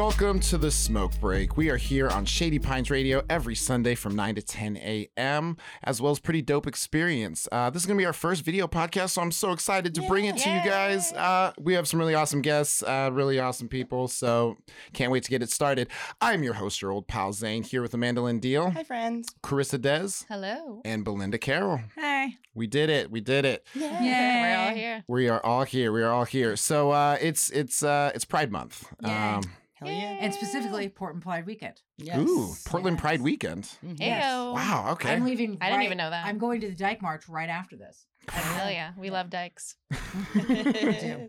Welcome to the Smoke Break. We are here on Shady Pines Radio every Sunday from 9 to 10 a.m., as well as Pretty Dope Xperience. Uh, this is going to be our first video podcast, so I'm so excited to bring it to you guys. Uh, we have some really awesome guests, uh, really awesome people, so can't wait to get it started. I'm your host, your old pal Zane, here with Amanda Lynn Deal, Hi, friends. Carissa Dez, Hello. and Belinda Carroll. Hi. We did it. We did it. We're all here. We are all here. We are all here. So uh, it's it's uh, it's Pride Month. Yay. Um, Hell yeah. And specifically Portland Pride Weekend. Yes. Ooh, Portland Yes. Pride Weekend. Mhm. Heyo. Wow. Okay. I'm leaving. I didn't even know that. I'm going to the Dyke March right after this. Hell yeah. We love dykes.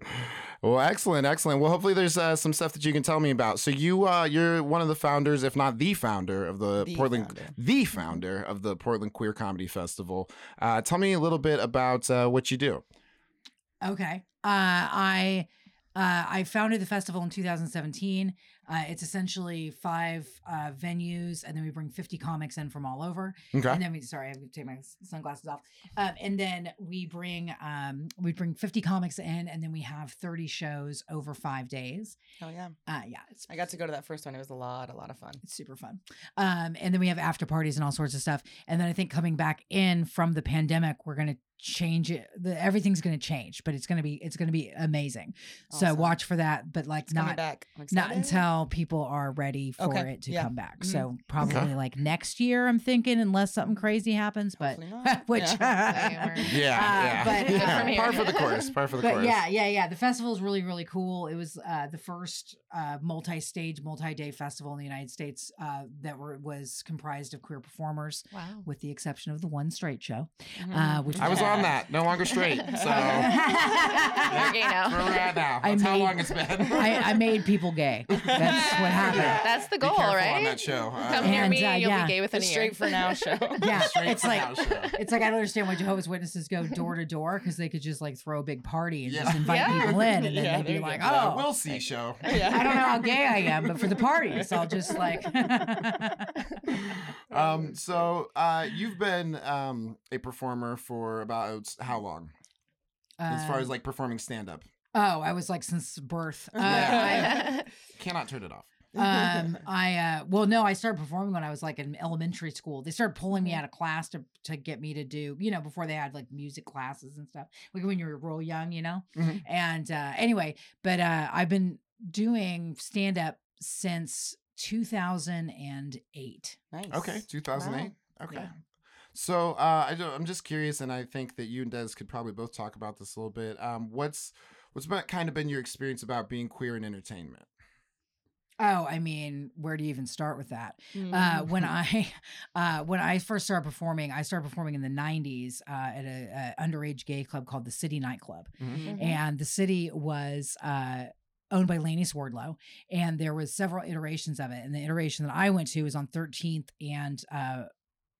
Well, excellent, excellent. Well, hopefully there's uh, some stuff that you can tell me about. So you uh, you're one of the founders, if not the founder, of the, The Portland, founder. the founder of the Portland Queer Comedy Festival. Uh, tell me a little bit about uh, what you do. Okay. Uh, I uh, I founded the festival in 2017. Uh, it's essentially five uh, venues, and then we bring 50 comics in from all over. Okay. And then we sorry, I have to take my sunglasses off. Um, and then we bring um, we bring 50 comics in, and then we have 30 shows over five days. Oh yeah. Uh, yeah, it's I got to go to that first one. It was a lot, a lot of fun. It's super fun. Um, and then we have after parties and all sorts of stuff. And then I think coming back in from the pandemic, we're gonna change it. The, everything's gonna change, but it's gonna be it's gonna be amazing. So watch for that, but like It's not back. Not until people are ready for Okay, it to yeah. come back. Mhm. So probably like next year, I'm thinking, unless something crazy happens. But which Yeah. Yeah, Uh, yeah. but, yeah. for par for the course. Par for the but course. yeah, yeah, yeah. The festival is really, really cool. It was uh, the first uh, multi-stage, multi-day festival in the United States uh, that were, was comprised of queer performers, Wow. with the exception of the one straight show, Mhm. uh, which I was on that. No longer straight. So You're gay that's where we're at now. I That's how made- long it's been. I, I made people gay. That's what happened. That's the goal, careful right? on that show. Uh, Come near And, me uh, and you'll yeah. be gay The within a straight for now show. Yeah, Straight it's for like now show. it's like I don't understand why Jehovah's Witnesses go door to door because they could just like throw a big party and Yeah. just invite Yeah. people in, and then Yeah, they'd be like, go. Uh, "Oh, we'll see show. I don't know how gay I am, but for the parties, I'll just like." Um, so uh, you've been um, a performer for about how long? As far as like performing stand up. oh, I was like since birth. Uh, Yeah. Cannot turn it off. I, um, I uh, well, no, I started performing when I was like in elementary school. They started pulling me out of class to to get me to do, you know, before they had like music classes and stuff, like when you were real young, you know. Mhm. And uh, anyway, but uh, I've been doing stand up since 2008. nice. Okay, 2008. Okay. Yeah. So uh, I don't, I'm just curious, and I think that you and Dez could probably both talk about this a little bit. Um, what's what's been, kind of been your experience about being queer in entertainment? Oh, I mean, where do you even start with that? Mm. Uh, when I uh, when I first started performing, I started performing in the '90s uh, at a, a underage gay club called the City Nightclub, Mhm. and the city was. Uh, Owned by Laney Swordlow, and there was several iterations of it. And the iteration that I went to was on 13th and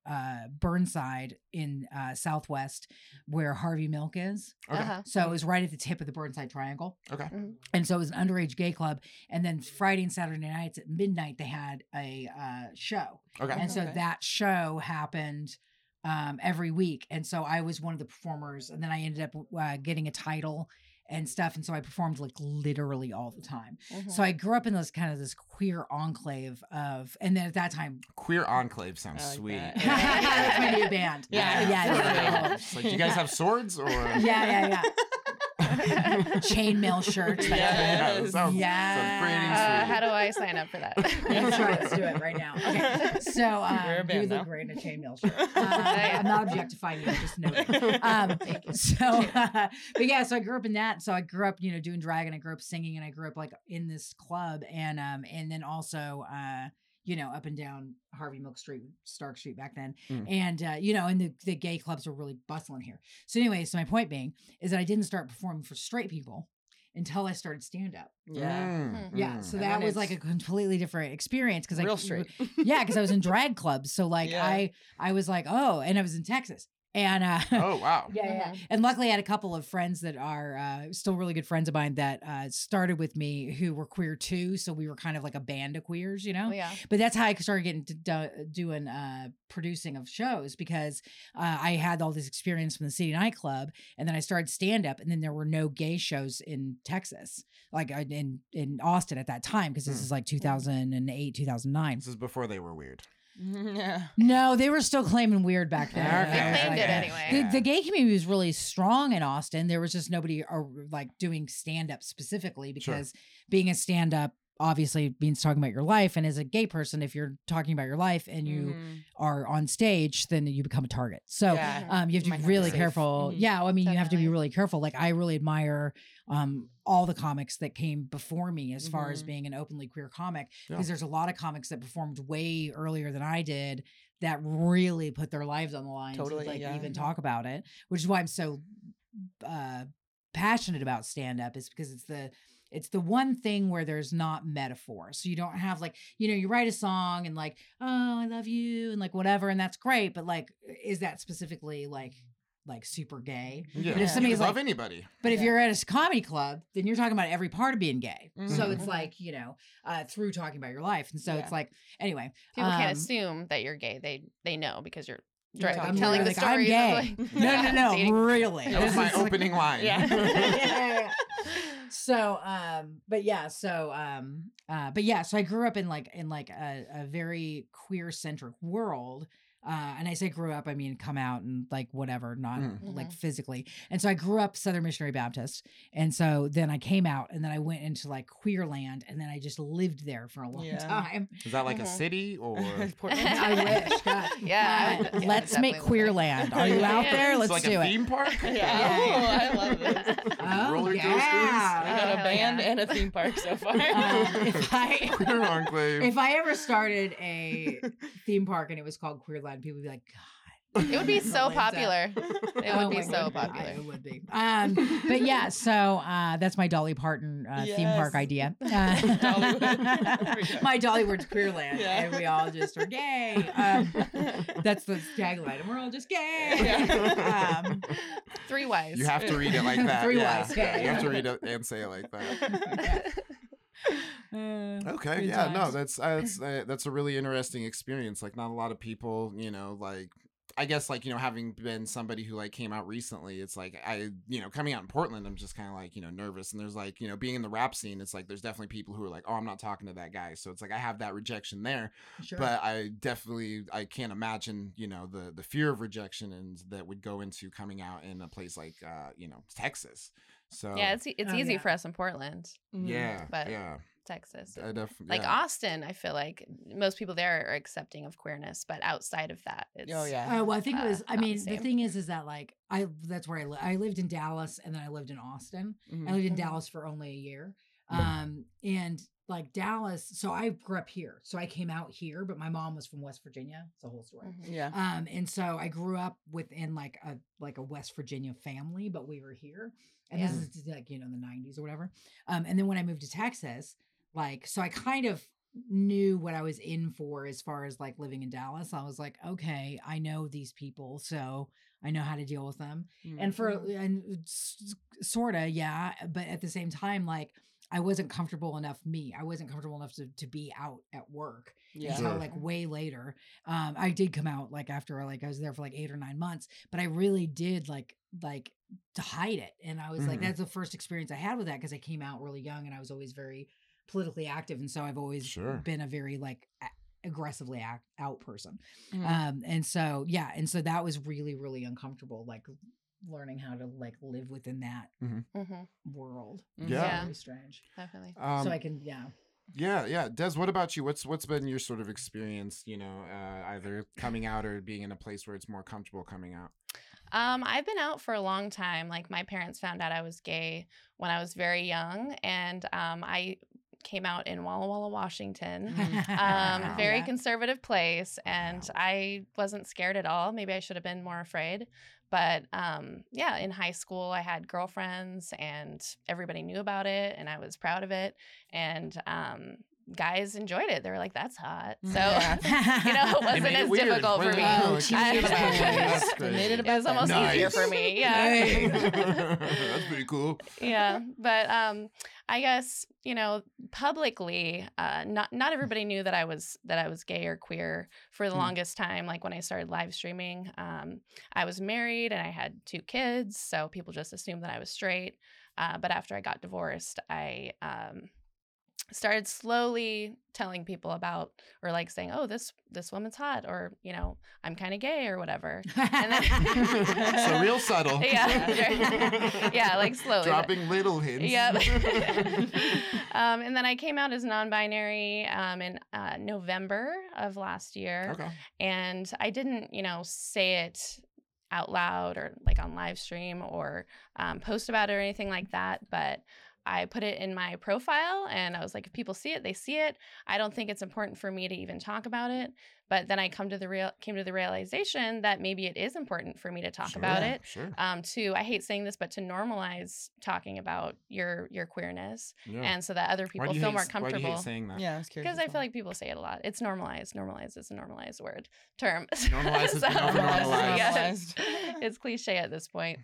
uh, Burnside in uh, Southwest, where Harvey Milk is. Okay. Uh-huh. So it was right at the tip of the Burnside Triangle. Okay. And so it was an underage gay club. And then Friday and Saturday nights at midnight, they had a uh, show. Okay. And so Okay. that show happened um, every week. And so I was one of the performers. And then I ended up uh, getting a title and stuff. And so I performed like literally all the time. Mhm. So I grew up in this kind of this queer enclave of, and then at that time, Queer Enclave sounds like sweet. that. that's my new band. Yeah. Yeah. Yeah. It's like, do you guys have swords or? Yeah. Yeah. yeah. Chainmail shirts. Yeah. that Yes. sounds, Yeah. Uh, how do I sign up for that? That's right. Let's do it right now. Okay. So um, We're you look great in a chainmail shirt. Uh, I'm not objectifying you. Just know. Um, Thank you. so, but yeah. So I grew up in that. So I grew up, you know, doing drag, and I grew up singing, and I grew up like in this club, and um, and then also, uh, you know, up and down Harvey Milk Street, Stark Street back then, Mm. and uh, you know, and the the gay clubs were really bustling here. So anyway, so my point being is that I didn't start performing for straight people until I started stand up. Yeah. Mm, Yeah, mm. so And that was like a completely different experience because I Real straight. yeah, because I was in drag clubs. So like Yeah. I I was like, oh, and I was in Texas. And uh, Oh wow. yeah, yeah. Mhm. And luckily, I had a couple of friends that are uh, still really good friends of mine that uh, started with me who were queer too. So we were kind of like a band of queers, you know. Oh, yeah. But that's how I started getting to do, doing uh, producing of shows because uh, I had all this experience from the City Nightclub, and then I started stand up, and then there were no gay shows in Texas, like uh, in in Austin at that time, because this Hmm. is like 2008, 2009. This is before they were weird. yeah. No, they were still claiming weird back then. Okay. They claimed yeah, it anyway. The, the gay community was really strong in Austin. There was just nobody uh, like doing stand up specifically Sure. because being a stand up obviously means talking about your life. And as a gay person, if you're talking about your life and you Mhm. are on stage, then you become a target. So Yeah. um, you have to Might be not be really safe. careful. Mhm. Yeah, I mean, you have to be really careful. Like I really admire um, all the comics that came before me as far as Mhm. being an openly queer comic Yeah. because there's a lot of comics that performed way earlier than I did that really put their lives on the line Totally, to like yeah. even talk about it, which is why I'm so uh, passionate about stand up is because it's the it's the one thing where there's not metaphor. So you don't have like, you know, you write a song and like, oh, I love you and like whatever, and that's great. But like, is that specifically like like super gay? Yeah. But if You somebody's could love like- anybody. But if Yeah. you're at a comedy club, then you're talking about every part of being gay. So Mhm. it's like, you know, uh, through talking about your life. And so Yeah. it's like, anyway. People can't um, assume that you're gay. They they know because you're You're direct- talking telling really the like, I'm gay. like, No, no, no, dating. really. That was This my is like- opening line. Yeah. so um but yeah so um uh but yeah so i grew up in like in like a, a very queer centric world uh and i say grew up i mean come out and like whatever not Mm. like physically and so i grew up southern missionary baptist and so then i came out and then i went into like queer land and then i just lived there for a long Yeah. time Is that like a Mhm. city or? Portland. i wish God. Yeah, Uh, yeah, let's make definitely queer there. land are you out Yeah. there let's like do a it theme park. Yeah. Yeah. Oh, I love this. Oh, Roller yeah. coasters. I got a band yeah. and a theme park so far. Um, if I Queer enclave. if I ever started a theme park and it was called Queerland, people would be like, God. It would be so popular. It would Oh be so God, popular. It would be. Um, but yeah, so uh, that's my Dolly Parton uh, theme park idea. Uh, Dollywood. my Dollywood's Queerland, Yeah. and we all just are gay. Um, that's the tagline, and we're all just gay. Yeah. Um, Three wise. You have to read it like that. Three yeah. wise, Yeah, yeah. You have to read it and say it like that. Uh, Okay, yeah, no, that's that's uh, that's a really interesting experience. Like, not a lot of people, you know, like I guess like you know, having been somebody who like came out recently, it's like I, you know, coming out in Portland, I'm just kind of like you know nervous. And there's like you know, being in the rap scene, it's like there's definitely people who are like, oh, I'm not talking to that guy. So it's like I have that rejection there, sure. but I definitely I can't imagine you know the the fear of rejection and that would go into coming out in a place like uh you know Texas. So Yeah, it's it's Oh, easy yeah. for us in Portland, yeah, but- yeah, Texas. I definitely Like yeah. Austin, I feel like most people there are accepting of queerness, but outside of that, it's Oh yeah. Oh well, I think it uh, was. I not the mean, the, thing is, is that like I that's where I li- I lived in Dallas and then I lived in Austin. Mhm. I lived in Mhm. Dallas for only a year, um, and like Dallas. So I grew up here, so I came out here, but my mom was from West Virginia. It's a whole story. Mhm. Yeah. Um, and so I grew up within like a like a West Virginia family, but we were here, and this is like you know the '90s or whatever. Um, and then when I moved to Texas, like so I kind of knew what I was in for as far as like living in Dallas. I was like, okay, I know these people, so I know how to deal with them. And for and sort of, yeah, but at the same time, like I wasn't comfortable enough. Me, I wasn't comfortable enough to to be out at work yeah. until like way later. Um, I did come out like after like I was there for like eight or nine months, but I really did like like to hide it, and I was like, Mhm. that's the first experience I had with that because I came out really young and I was always very politically active, and so I've always Sure. been a very like a- aggressively act out person. Mhm. Um, and so yeah, and so that was really really uncomfortable, like learning how to like live within that Mhm. world. Mhm. Yeah. Yeah. very strange. definitely. Um, so I can yeah. Yeah, yeah. Dez, what about you? What's what's been your sort of experience? You know, uh, either coming out or being in a place where it's more comfortable coming out. Um, I've been out for a long time. Like my parents found out I was gay when I was very young, and um, I came out in Walla Walla, Washington. Um, very Yeah. conservative place, and Wow. I wasn't scared at all. Maybe I should have been more afraid. But um, yeah, in high school, I had girlfriends, and everybody knew about it, and I was proud of it. And um, guys enjoyed it. They were like, "That's hot." So Yeah. you know, it wasn't it as weird. difficult for me. the hell? Oh, made it about you. That's They crazy. made it It was about almost them. easier for me. Yeah. Hey. That's pretty cool. yeah but um i guess you know publicly uh not not everybody knew that i was that i was gay or queer for the Mm. longest time like when i started live streaming um i was married and i had two kids so people just assumed that i was straight uh, but after i got divorced i um started slowly telling people about or like saying oh this this woman's hot or you know i'm kind of gay or whatever And then- so real subtle. Yeah. Yeah, like slowly. Dropping little hints. Yep. um, and then I came out as non-binary um, in uh, November of last year, okay. and I didn't, you know, say it out loud or like on live stream or um, post about it or anything like that, but. I put it in my profile and I was like, if people see it, they see it. I don't think it's important for me to even talk about it. But then I come to the real came to the realization that maybe it is important for me to talk Sure, about it Sure. um, to I hate saying this, but to normalize talking about your your queerness, Yeah. and so that other people feel hate, more Why do you comfortable. hate saying that? Yeah, I was curious. Because I as feel like people say it a lot. It's normalized. Normalized is a normalized word term. Normalized has So- over-normalized. yeah, Normalized. it's cliche at this point.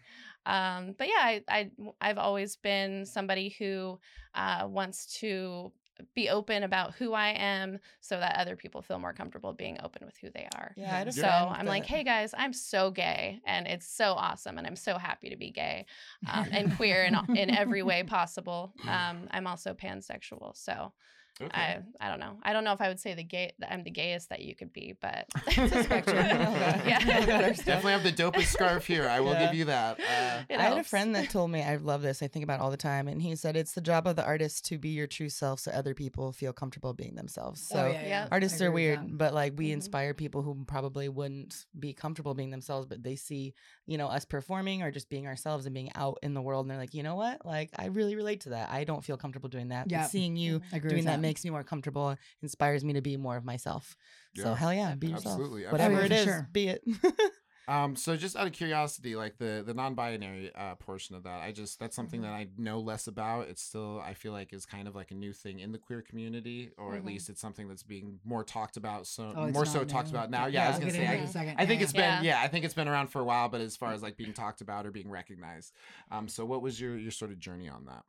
Um, but yeah, I, I I've always been somebody who uh, wants to be open about who I am, so that other people feel more comfortable being open with who they are. Yeah, I So I'm like, hey guys, I'm so gay, and it's so awesome, and I'm so happy to be gay um, and queer in in every way possible. Um, I'm also pansexual, so Okay. I I don't know. I don't know if I would say the gay that I'm the gayest that you could be, but It's a spectrum. yeah, We got our stuff. Definitely have the dopest scarf here. I will Yeah. give you that. Uh, I had a friend that told me I love this. I think about it all the time, and he said it's the job of the artist to be your true self, so other people feel comfortable being themselves. So Oh, yeah, yeah. artists are weird, but like we Mhm. inspire people who probably wouldn't be comfortable being themselves, but they see you know us performing or just being ourselves and being out in the world, and they're like, you know what, like I really relate to that. I don't feel comfortable doing that. Yeah. But seeing you I agree doing with that makes me more comfortable, inspires me to be more of myself. So hell yeah, be yourself. Absolutely, Whatever absolutely. it For is, sure. be it. Um, so just out of curiosity, like the the non-binary uh, portion of that, I just that's something that I know less about. It's still I feel like is kind of like a new thing in the queer community, or at Mhm. least it's something that's being more talked about. So Oh, more not so talked about now. Yeah, Yeah, I was gonna say. into I, it in a second. I think Yeah, it's yeah. been yeah, I think it's been around for a while, but as far as like being talked about or being recognized, um, so what was your your sort of journey on that?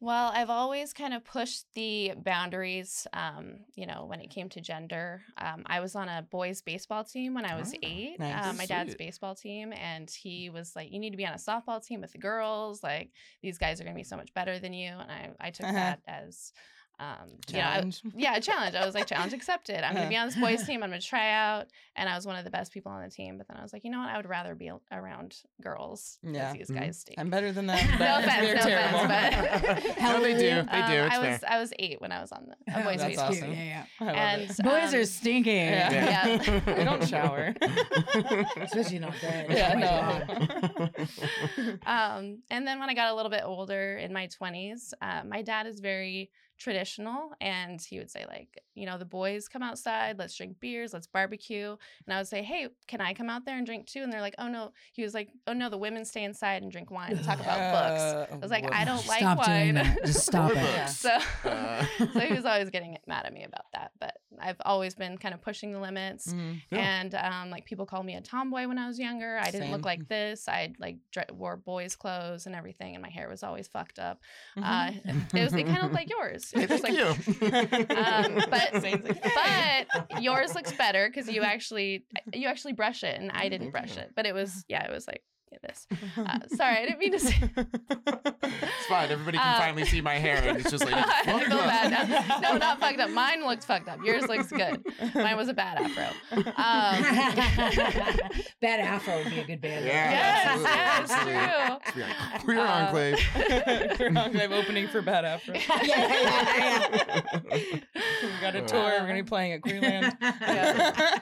Well, I've always kind of pushed the boundaries, um, you know, when it came to gender. Um, I was on a boys' baseball team when I was Ah, eight, nice. um, my dad's Sweet. baseball team, and he was like, You need to be on a softball team with the girls. Like, these guys are going to be so much better than you. And I, I took Uh-huh. that as, um, you know, I- Challenge. yeah, a challenge. I was like, challenge accepted. I'm going to be on this boys' team. I'm going to try out. And I was one of the best people on the team. But then I was like, you know what? I would rather be around girls. 'cause Yeah. These Mhm. guys stink. I'm better than that. No offense, they're no terrible. offense, but- no, they do. They do. Um, it's I fair. was I was eight when I was on the a Oh, boys' That's awesome. team. Yeah, yeah. And it. Boys um, are stinking Yeah. Yeah. they don't shower. Especially not that. Yeah, Oh no. Um, and then when I got a little bit older in my 20s, uh, my dad is very traditional and he would say like you know the boys come outside let's drink beers let's barbecue and i would say hey can i come out there and drink too and they're like oh no he was like oh no the women stay inside and drink wine and talk about books Uh, i was like i don't like Stop doing wine that. Just stop it. Yeah. so Uh. so he was always getting mad at me about that but i've always been kind of pushing the limits. Yeah. and um, like people called me a tomboy when I was younger. I didn't Same. look like this. I like dre- wore boys' clothes and everything, and my hair was always fucked up. Mhm. Uh, it was it kind of like yours. Hey, It was like, you. Um, but but yours looks better because you actually you actually brush it, and I didn't brush it. But it was yeah, it was like yeah, this. Uh, sorry, I didn't mean to say. it's fine. Everybody can Uh, finally see my hair, and it's just like I fucked feel up. bad. No, not fucked up. Mine looked fucked up. Yours looks good. Mine was a bad afro. Um, Bad Afro would be a good band. Yeah, yes, absolutely, yes, absolutely. true. Queer Uh, enclave. Queer Enclave opening for Bad Afro. yeah, yeah, we got a tour. We're gonna be playing at Queerland. yeah.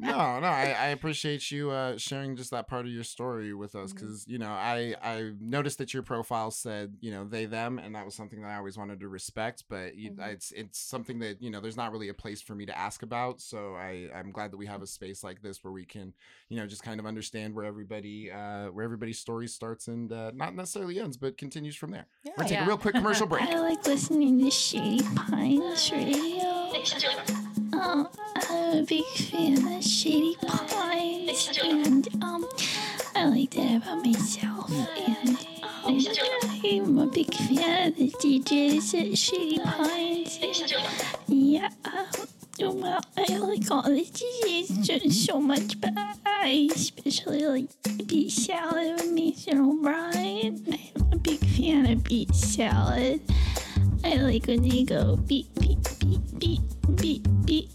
No, no, I, I appreciate you uh, sharing just that part of your story with us because you know I I noticed that your profile said you know they them and that was something that I always wanted to respect, but you, Mhm. it's it's something that you know there's not really a place for me to ask about. So I I'm glad that we have a space like this where we can you know just kind of understand where everybody uh, where everybody's story starts and uh, not necessarily ends, but continues from there. We're gonna take Yeah. a real quick commercial break. I like listening to Shady Pines Radio. I'm a big fan of Shady Pines, and um, I like that about myself. And um, I'm a big fan of the DJs at Shady Pines. Yeah. um, Well, I like all the DJs just so much, but I especially like Beat Salad with Mason O'Brien. I'm a big fan of Beat Salad. I like when they go beep, beep, beep, beep, beep, beep, beep,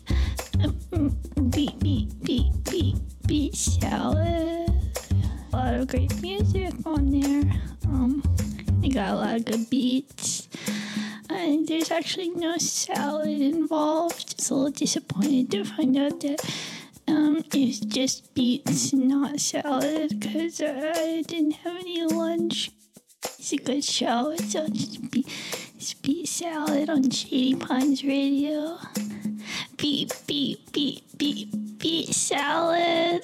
mm, beat, beat, beat, beat salad. A lot of great music on there. Um, they got a lot of good beats. And there's actually no salad involved. Just a little disappointed to find out that um, it's just beets, not salad, because I didn't have any lunch. It's a good show. It's on Beat, it's beet Salad on Shady Pines Radio. Beat, beat, beat, beat, beet salad.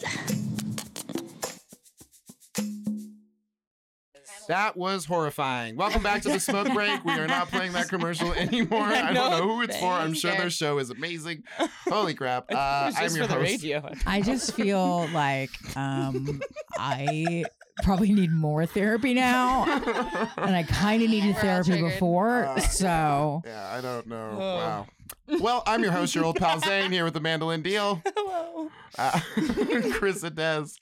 That was horrifying. Welcome back to the smoke break. We are not playing that commercial anymore. I don't know who it's for. I'm sure their show is amazing. Holy crap. Uh, I'm your host. I just feel like um, I probably need more therapy now, and I kind of needed We're therapy before. Uh, So Yeah, I don't know. Oh. Wow. Well, I'm your host, your old pal Zane, here with Amanda Lynn deal. Hello. Uh, Carissa Dez.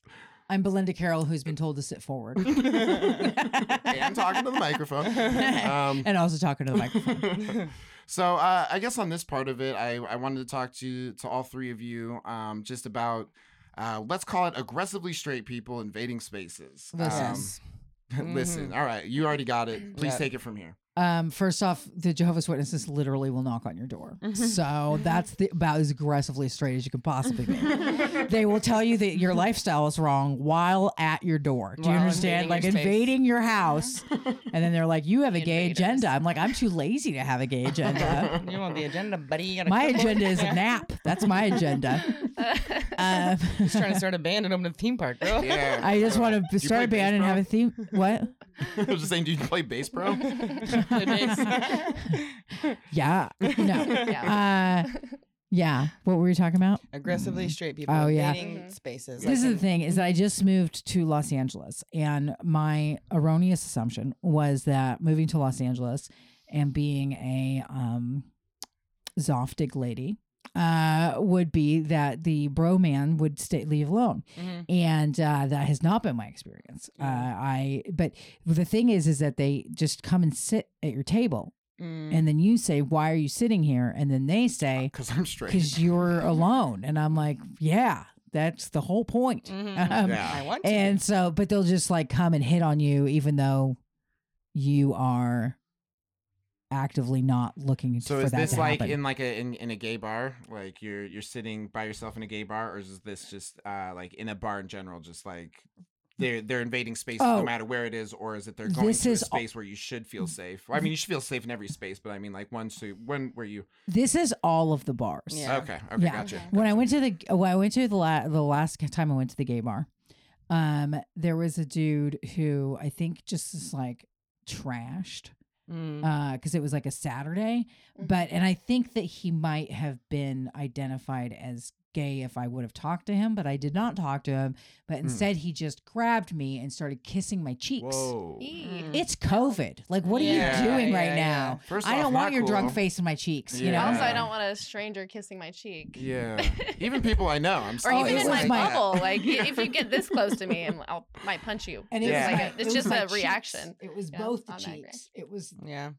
I'm Belinda Carroll, who's been told to sit forward, and talking to the microphone. Um, and also talking to the microphone. so uh, I guess on this part of it, I, I wanted to talk to to all three of you um, just about uh, let's call it aggressively straight people invading spaces. Listen. Um, listen. Mhm. All right, you already got it. Please Yeah. take it from here. Um, first off, the Jehovah's Witnesses literally will knock on your door. So that's the, about as aggressively straight as you can possibly be. they will tell you that your lifestyle is wrong while at your door. Do you While understand? invading Like your space. invading your house, and then they're like, "You have a gay Invaders. agenda." I'm like, "I'm too lazy to have a gay agenda." You want the agenda, buddy? You my agenda is a nap. That's my agenda. Um, Just trying to start a band and open a theme park, bro. Yeah. I just want to start a band bass, and have a theme. What? I was just saying, do you play bass, bro? Play bass. Yeah. No. Yeah. Uh, yeah. What were we talking about? Aggressively straight people Oh, yeah. invading Mhm. spaces. This like is the thing is that I just moved to Los Angeles and my erroneous assumption was that moving to Los Angeles and being a um Zoftig lady uh would be that the bro man would stay leave alone Mhm. and uh that has not been my experience uh i but the thing is is that they just come and sit at your table Mm. and then you say why are you sitting here and then they say Because I'm straight. because you're alone and i'm like yeah that's the whole point Mhm. Um, Yeah. I want to. and so but they'll just like come and hit on you even though you are actively not looking So for is that this to like happen. in like a in, in a gay bar? Like you're you're sitting by yourself in a gay bar, or is this just uh like in a bar in general? Just like they're they're invading space Oh. no matter where it is, or is it they're going This to a is al- space where you should feel safe? Well, I mean, you should feel safe in every space, but I mean, like one so when were you? this is all of the bars Yeah. Okay, okay, Yeah. gotcha. when I went to the when I went to the la- the last time I went to the gay bar, um, there was a dude who I think just is like trashed Mm. uh because it was like a Saturday, Mhm. but and I think that he might have been identified as gay if I would have talked to him, but I did not talk to him. But instead, he just grabbed me and started kissing my cheeks. Whoa. Mm. It's COVID. Like, what are you doing yeah, right yeah. now? First I don't not want your drunk face in my cheeks. You know. Also, I don't want a stranger kissing my cheek. Yeah, even people I know. I'm Or sorry. even it in was my my- bubble, like y- if you get this close to me, and I'll might punch you. And it it's was like my- a, it it's was just a cheeks. reaction. It was Yeah, both the I'm cheeks. It was, Yeah.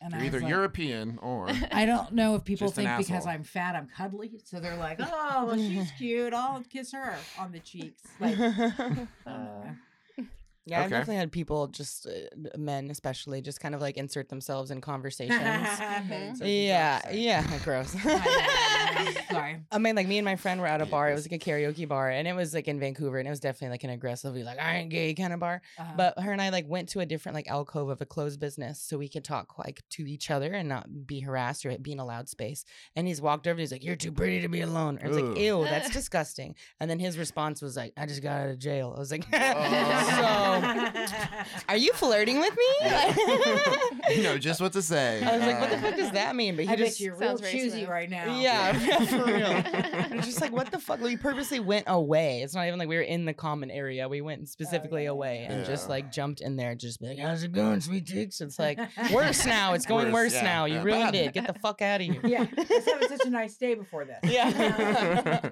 And You're I either like- European or I don't know if people think because asshole. I'm fat, I'm cuddly. So they're like, oh, well, she's cute. I'll kiss her on the cheeks. Like, Uh, Yeah, I've definitely had people, just uh, men especially, just kind of like insert themselves in conversations. yeah, yeah, gross. Sorry. I mean, like me and my friend were at a bar. It was like a karaoke bar, and it was like in Vancouver, and it was definitely like an aggressively like I ain't gay kind of bar. Uh-huh. But her and I like went to a different like alcove of a closed business, so we could talk like to each other and not be harassed or be in a loud space. And he's walked over, and he's like, "You're too pretty to be alone." I was like, "Ew, that's disgusting." And then his response was like, "I just got out of jail." I was like, Oh. "So, are you flirting with me?" you know just what to say. I was like, "What the fuck does that mean?" But he I bet just you're real sounds very choosy smooth. right now. yeah, for real. It's just like, what the fuck? We purposely went away. It's not even like we were in the common area. We went specifically yeah, away and just like jumped in there, just like, how's it going, sweet chicks? It's like worse now. It's going Worse, worse, yeah, now. You yeah, ruined bad. it. Get the fuck out of here. Yeah. Let's have such a nice day before this. Yeah.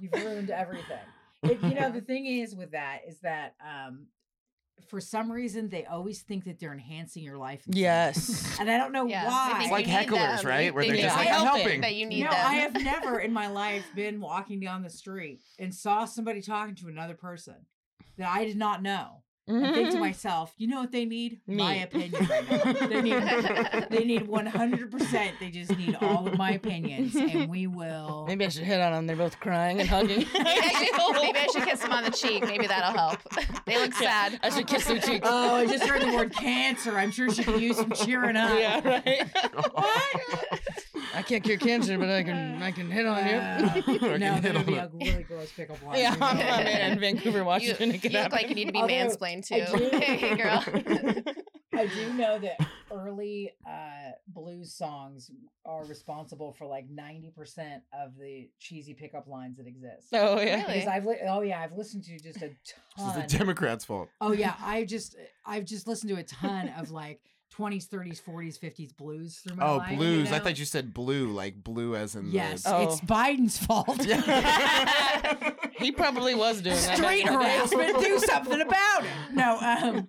You've ruined everything. It, you know, the thing is with that is that um, for some reason they always think that they're enhancing your life. in some way. yes. And I don't know Yeah, why. It's like hecklers, them. right? Where They they're just think like, I'm helping. helping. That you need no, them. I have never in my life been walking down the street and saw somebody talking to another person that I did not know. And think to mm-hmm. myself, you know what they need? My opinion right. They need they need 100%. They just need all of my opinions and we will Maybe I should hit on them. They're both crying and hugging. Maybe I, should, maybe I should kiss them on the cheek. Maybe that'll help. They look sad. I should kiss their cheeks. Oh, I just heard the word cancer. I'm sure she could use some cheering up. yeah, right. I can't cure cancer, but I can I can hit on you. Uh, no, hit that would be a really gross pickup line. yeah, You I'm, know I'm in Vancouver, Washington. It could you look happen. like you need to be Although, mansplained too. do- hey, girl. I do know that early uh, blues songs are responsible for like 90% of the cheesy pickup lines that exist. Oh yeah. Really? Because I've li- oh yeah, I've listened to just a This is ton. the Democrats' fault. oh yeah, I just I've just listened to a ton of like 20s, 30s, 40s, 50s blues through my Oh, life. you blues. I know? thought you said blue, like blue as in Yes, the. Oh. it's Biden's fault. Yeah. He probably was doing that. Street in the day. harassment. Do something about it. No, um,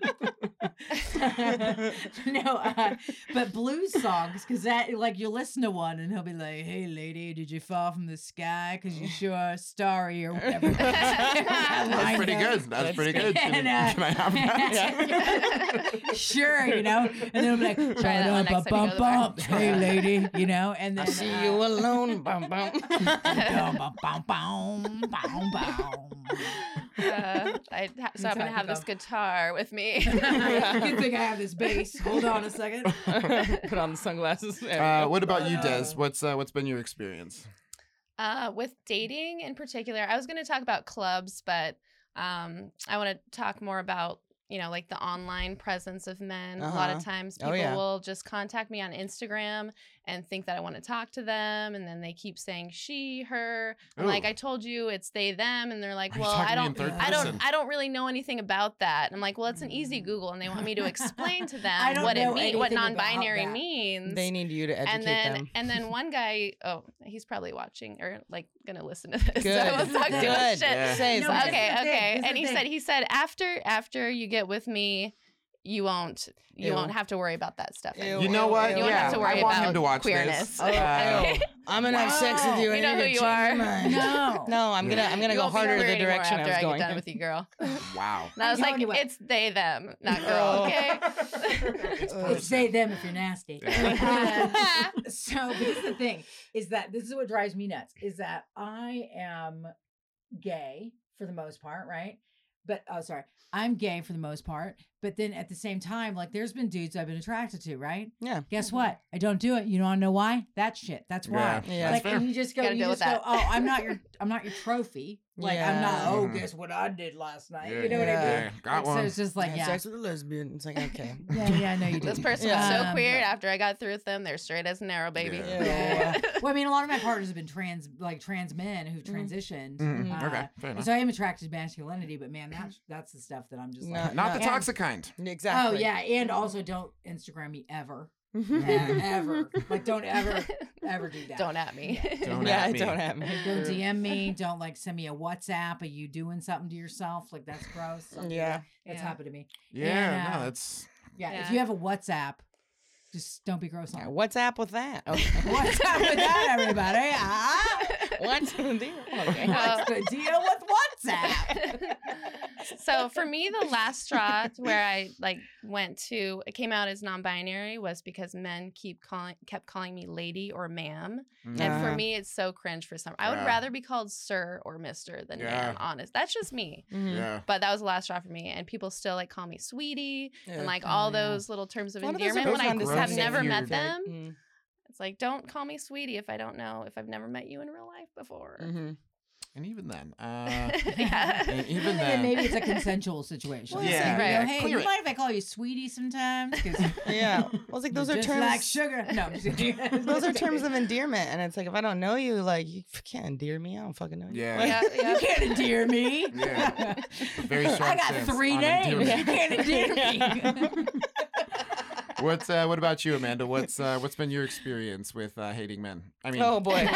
no, uh, but blues songs because that like you listen to one and he'll be like, "Hey, lady, did you fall from the sky? Because you sure are starry or whatever." That's pretty good. That's pretty good. Can, And, uh, can I have that? sure, you know, and then I'll be like, Try that one next time you go to the bar. "Ba-dum-ba-bum, "Hey, lady," you know, and I then see uh, you alone. Bum, bum. Bum-bum-bum-bum-bum. Uh, I ha- so happen to have this guitar with me. Good think I have this bass. Hold on a second. Put on the sunglasses. Uh, what about you, Dez? Uh, What's uh, what's been your experience? Uh, with dating in particular, I was going to talk about clubs, but um, I want to talk more about you know like the online presence of men. A lot Uh-huh. of times, Oh, people yeah. will just contact me on Instagram and think that I want to talk to them, and then they keep saying she, her. I'm like, I told you it's they, them, and they're like, Are well, I to me in don't. third I don't. I don't really know anything about that. And I'm like, well, it's an easy Mm. Google, and they want me to explain to them what it means, what non-binary means They need you to educate and then them. and then one guy oh he's probably watching or like gonna listen to this Good. so I won't talk too much Good. shit. Yeah. No, So, but something. this okay is the thing, okay and the he said he said after after you get with me you won't you Ew. won't have to worry about that stuff anymore. You know what? You won't yeah, have to worry I want about him to watch queerness. this. Oh. I'm gonna have sex with you. You and know you're who gonna you change my are. No. No, I'm gonna I'm gonna You go harder queer the anymore direction I after was I going. get done with you, girl. wow. And I was I'm like, telling what. it's they them, not girl. Oh. Okay. It's say them if you're nasty. Yeah. Uh, so but this is the thing is that this is what drives me nuts is that I am gay for the most part, right? But oh sorry, I'm gay for the most part. But then at the same time, like there's been dudes I've been attracted to, right? Yeah. Guess Mhm. what? I don't do it. You don't know why? That's shit. That's why. Yeah, Yeah. like that's fair. and you just go, Gotta you deal just with go, that. oh, I'm not your I'm not your trophy. Like I'm not, Yeah. oh, Mhm. guess what I did last night. Yeah, You know what I mean? yeah. Yeah, got Like, So one. it's just like, Had yeah. sex with a lesbian. It's like okay. Yeah, yeah, I know you did. this person Yeah. was so Um, queer. After I got through with them, they're straight as an arrow, baby. Yeah. Yeah. well, I mean, a lot of my partners have been trans, like trans men who've Mhm. transitioned. Uh, Okay, fair enough. So I am attracted to masculinity, but man, that's that's the stuff that I'm just like. Not the And- toxic kind. Exactly. Oh yeah, and also don't Instagram me ever, yeah. Yeah, ever. Like don't ever, ever do that. Don't at me. Don't yeah, at me. don't have me. Don't DM me. Don't like send me a WhatsApp. Are you doing something to yourself? Like that's gross. Don't Yeah. That's Yeah. happened to me. Yeah, And, uh, no, that's Yeah, if you have a WhatsApp, just don't be gross on. Yeah, it. What's up with that? Okay. What's up with that, everybody? Ah? What's the deal? Okay. Uh, What's the deal with WhatsApp? so for me, the last straw where I like went to it came out as non-binary was because men keep calling kept calling me lady or ma'am, and for me, it's so cringe for some. I would Yeah. rather be called sir or mister than Yeah. ma'am. Honest, that's just me. Mhm. Yeah. But that was the last straw for me, and people still like call me sweetie Yeah. and like all yeah. those little terms of A lot of those are endearment. When I both have gross never met weird. them, Mm, it's like don't call me sweetie if I don't know if I've never met you in real life before. mhm. And even then, uh, yeah. and even And then, maybe it's a consensual situation. Well, yeah. like, you Right. go, hey, Clear you it. mind if I call you sweetie sometimes? Yeah. Well, it's like those you're are just terms. like sugar. No, I'm just kidding. those are terms of endearment, and it's like if I don't know you, like you can't endear me. I don't fucking know you. Yeah. Like- yeah, yeah. You can't endear me. Yeah. very strong I got stance three names. You can't endear me. What uh, What about you, Amanda? What's uh, What's been your experience with uh, hating men? I mean, Oh boy. we yeah.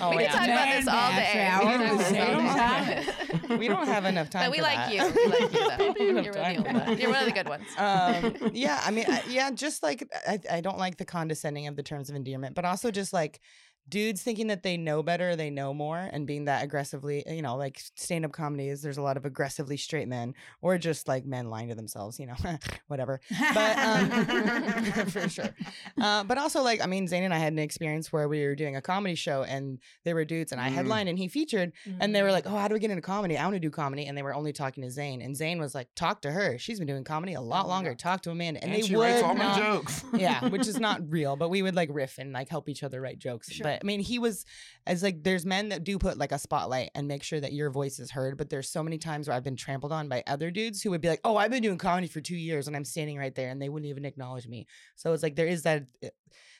can talk about this all day. We can at the talk same about time. we don't have enough time. But we for like that. you. We like you though. We don't have You're, time one of the- you're one of the good ones. um, yeah, I mean, I, yeah, just like I, I don't like the condescending of the terms of endearment, but also just like dudes thinking that they know better, they know more, and being that aggressively, you know, like stand up comedies, there's a lot of aggressively straight men, or just like men lying to themselves, you know, whatever. But um, for sure. Uh, but also, like, I mean, Zane and I had an experience where we were doing a comedy show, and there were dudes, and I Mm. headlined, and he featured, and they were like, "Oh, how do we get into comedy? I want to do comedy." And they were only talking to Zane, and Zane was like, "Talk to her. She's been doing comedy a lot longer. Talk to Amanda." And, and they she would writes all my not- jokes. yeah, which is not real, but we would like riff and like help each other write jokes. Sure. But I mean, he was as like there's men that do put like a spotlight and make sure that your voice is heard. But there's so many times where I've been trampled on by other dudes who would be like, "Oh, I've been doing comedy for two years and I'm standing right there," and they wouldn't even acknowledge me. So it's like there is that. eh,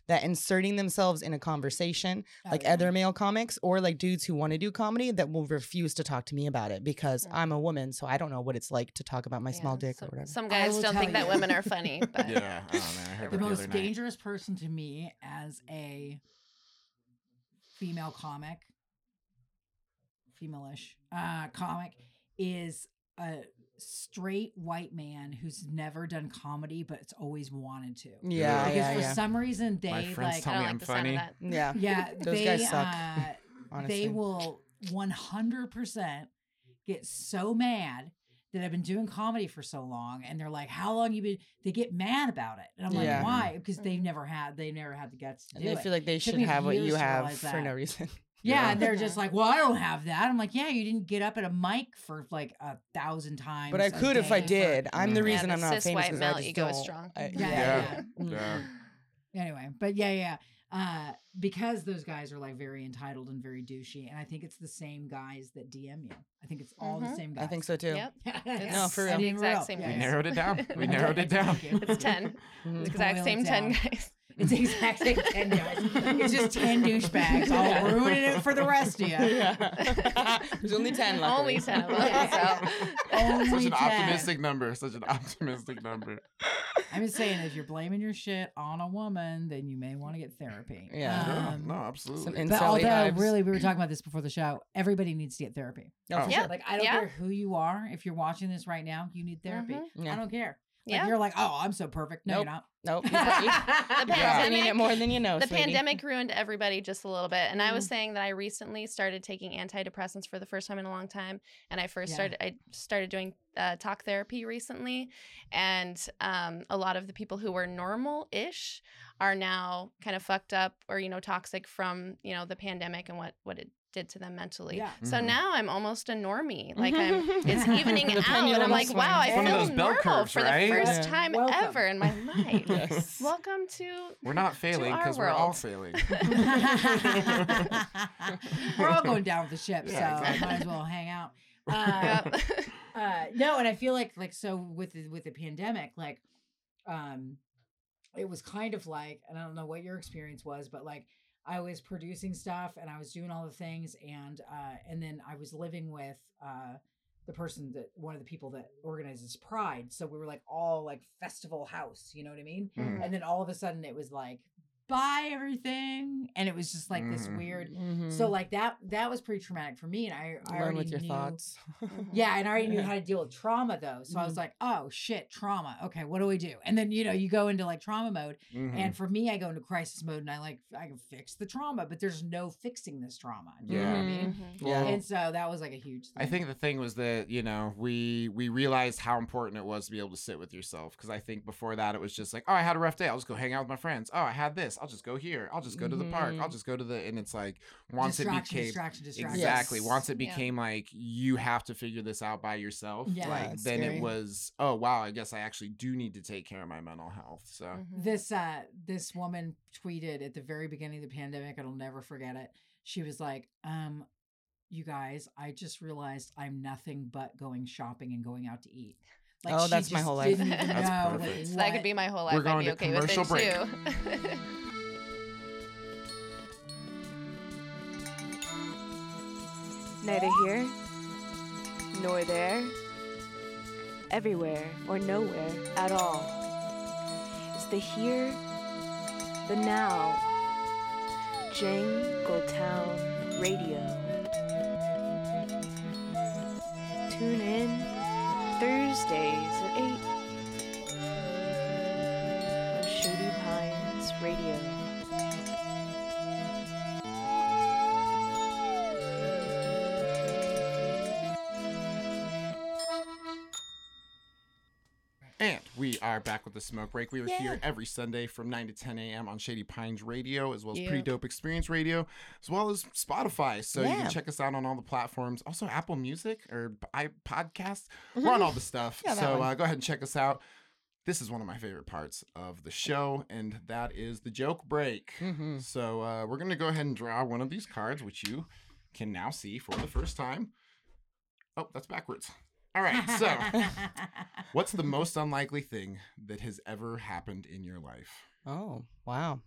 That inserting themselves in a conversation, Oh, like yeah. other male comics or like dudes who want to do comedy that will refuse to talk to me about it because Yeah. I'm a woman, so I don't know what it's like to talk about my small dick some, or whatever. Some guys will don't tell think that women are funny, but yeah, I don't know. I heard the it the most night. dangerous person to me as a female comic, female-ish uh, comic, is a straight white man who's never done comedy but it's always wanted to. Yeah, because yeah, for yeah. some reason My they friends like tell me don't I'm like the sound funny. of that. yeah, yeah Those they guys suck, uh, honestly. they will 100% get so mad that I've been doing comedy for so long and they're like how long you been they get mad about it and I'm Yeah. like why because they've Mhm. never had they've never had the guts to And do they it feel like they should me have what you have for that. no reason. yeah, Yeah. and they're just like well I don't have that I'm like yeah you didn't get up at a mic for like a thousand times But I could if I day for- did. I'm the Mm. Yeah, reason the I'm not cis famous white male I just ego is don't. strong. I- Yeah, yeah. yeah. Yeah. anyway but yeah yeah uh because those guys are like very entitled and very douchey and i think it's the same guys that dm you i think it's all the Mhm. same guys I think so too. Yep. Yeah. No, for real. The exact same Yeah, We narrowed it down. We narrowed it down. It's 10. Mhm. It's exact same 10 guys. It's the exact same 10 guys. It's just 10 douchebags all Yeah. ruining it for the rest of you. Yeah. There's only ten. Luckily. Only 10 of them. Yeah. So. Only Such an 10. optimistic number. Such an optimistic number. I'm just saying, if you're blaming your shit on a woman, then you may want to get therapy. Yeah. Yeah, Um, no, absolutely. some But Incelly although, vibes. really, we were talking about this before the show. Everybody needs to get therapy. Oh, for Yeah. sure. Like, I don't Yeah. care who you are. If you're watching this right now, you need therapy. Mhm. Yeah. I don't care. Like, Yeah. you're like, oh, I'm so perfect. No, Nope. you're not. Nope. The Yeah. pandemic, You need it more than you know. the sweetie. pandemic ruined everybody just a little bit. And I was Mhm. saying that I recently started taking antidepressants for the first time in a long time. And I first Yeah. started, I started doing uh, talk therapy recently. And um, a lot of the people who were normal ish are now kind of fucked up or, you know, toxic from, you know, the pandemic and what, what it did to them mentally. Yeah. So Mhm. now I'm almost a normie. Like I'm, it's evening out, and I'm like, swings. wow, I feel one bell normal curves, for right? the first Yeah. time Welcome. ever in my life. Yes. Welcome to We're not failing because we're all failing. We're all going down with the ship, Yeah, so exactly. might as well hang out. Uh, Yep. uh, no, and I feel like like so with the, with the pandemic, like, um, it was kind of like, and I don't know what your experience was, but like I was producing stuff and I was doing all the things, and uh, and then I was living with uh the person that one of the people that organizes Pride, so we were like all like festival house, you know what I mean? Mhm. And then all of a sudden it was like buy everything, and it was just like this Mhm. weird. Mhm. So like that that was pretty traumatic for me, and I I learn already with your knew, thoughts. Yeah, and I already knew how to deal with trauma though. So I was Mhm. like, oh shit, trauma. Okay, what do we do? And then you know you go into like trauma mode, Mhm. and for me, I go into crisis mode, and I like I can fix the trauma, but there's no fixing this trauma. Do you know what I mean? Mhm. Yeah. And so that was like a huge. Thing. I think the thing was that you know we we realized how important it was to be able to sit with yourself because I think before that it was just like oh I had a rough day I'll just go hang out with my friends oh I had this I'll just go here I'll just go to the park I'll Mhm. just go to the and it's like once it became distraction, distraction. exactly Yes. once it Yeah. became like you have to figure this out by yourself Yeah. like then scary. it was oh wow I guess I actually do need to take care of my mental health so Mhm. This uh this woman tweeted at the very beginning of the pandemic, I'll never forget it. She was like, um, you guys, I just realized I'm nothing but going shopping and going out to eat. Like Oh, that's my whole life. That's know, like. So that could be my whole life. We're I'd going be to okay with commercial it break. Neither here nor there, everywhere or nowhere at all. It's the here, the now, Jangletown Radio. Tune in Thursdays at 8 on Shady Pines Radio. Are back with the smoke break. We are here every Sunday from 9 to 10 a.m. on Shady Pines Radio, as well as Pretty Dope Xperience Radio, as well as Spotify. So you can check us out on all the platforms. Also, Apple Music or i Podcasts. We're on all the stuff. Yeah, so uh, go ahead and check us out. This is one of my favorite parts of the show, and that is the joke break. Mhm. So uh, we're going to go ahead and draw one of these cards, which you can now see for the first time. Oh, that's backwards. All right. So. What's the most unlikely thing that has ever happened in your life? Oh, wow.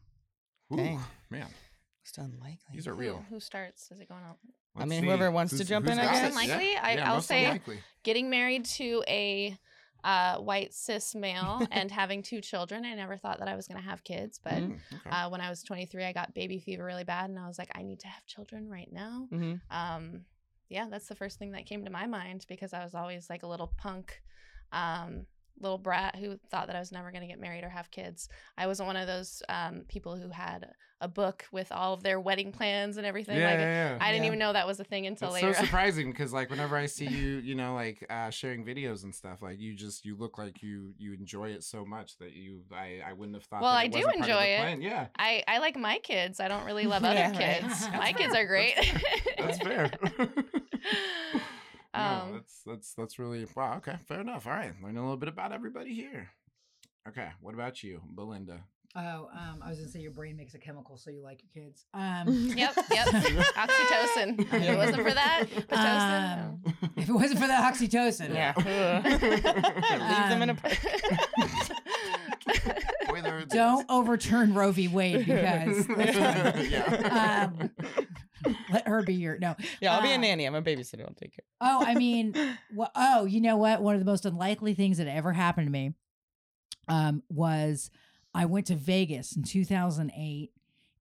Ooh, Dang. man, It's unlikely. these are Who- real. Who starts? Is it going on? I mean, whoever wants to jump in, I got guess. it? Unlikely? I- yeah, I'll most say- unlikely. Getting married to a uh, white cis male and having two children. I never thought that I was going to have kids, but Mm, okay. uh, when I was 23, I got baby fever really bad, and I was like, I need to have children right now. hmm um yeah that's the first thing that came to my mind because i was always like a little punk um little brat who thought that i was never going to get married or have kids i wasn't one of those um people who had a book with all of their wedding plans and everything yeah, like yeah, yeah. i didn't Yeah. even know that was a thing until It's later so surprising because like whenever I see you, you know, like uh, sharing videos and stuff, like you just you look like you you enjoy it so much that you I I wouldn't have thought. Well, that I do wasn't part of the enjoy it. Yeah, I, I like my kids. I don't really love other right. kids. That's my kids are great. that's fair. no, Um, that's that's that's really wow. Okay, fair enough. All right, learning a little bit about everybody here. Okay, what about you, Belinda? Oh, um, I was gonna say your brain makes a chemical, so you like your kids. Um, yep, yep. Oxytocin. If it wasn't for that, pitocin. no. Um, if it wasn't for the oxytocin, Yeah. Leave them in a Um, park. Boy, there it is. don't overturn Roe v. Wade because yeah. let her be your no. Yeah, I'll be a Uh, nanny. I'm a babysitter. I'll take care. Oh, I mean, wha- oh, you know what? One of the most unlikely things that ever happened to me um, was I went to Vegas in 2008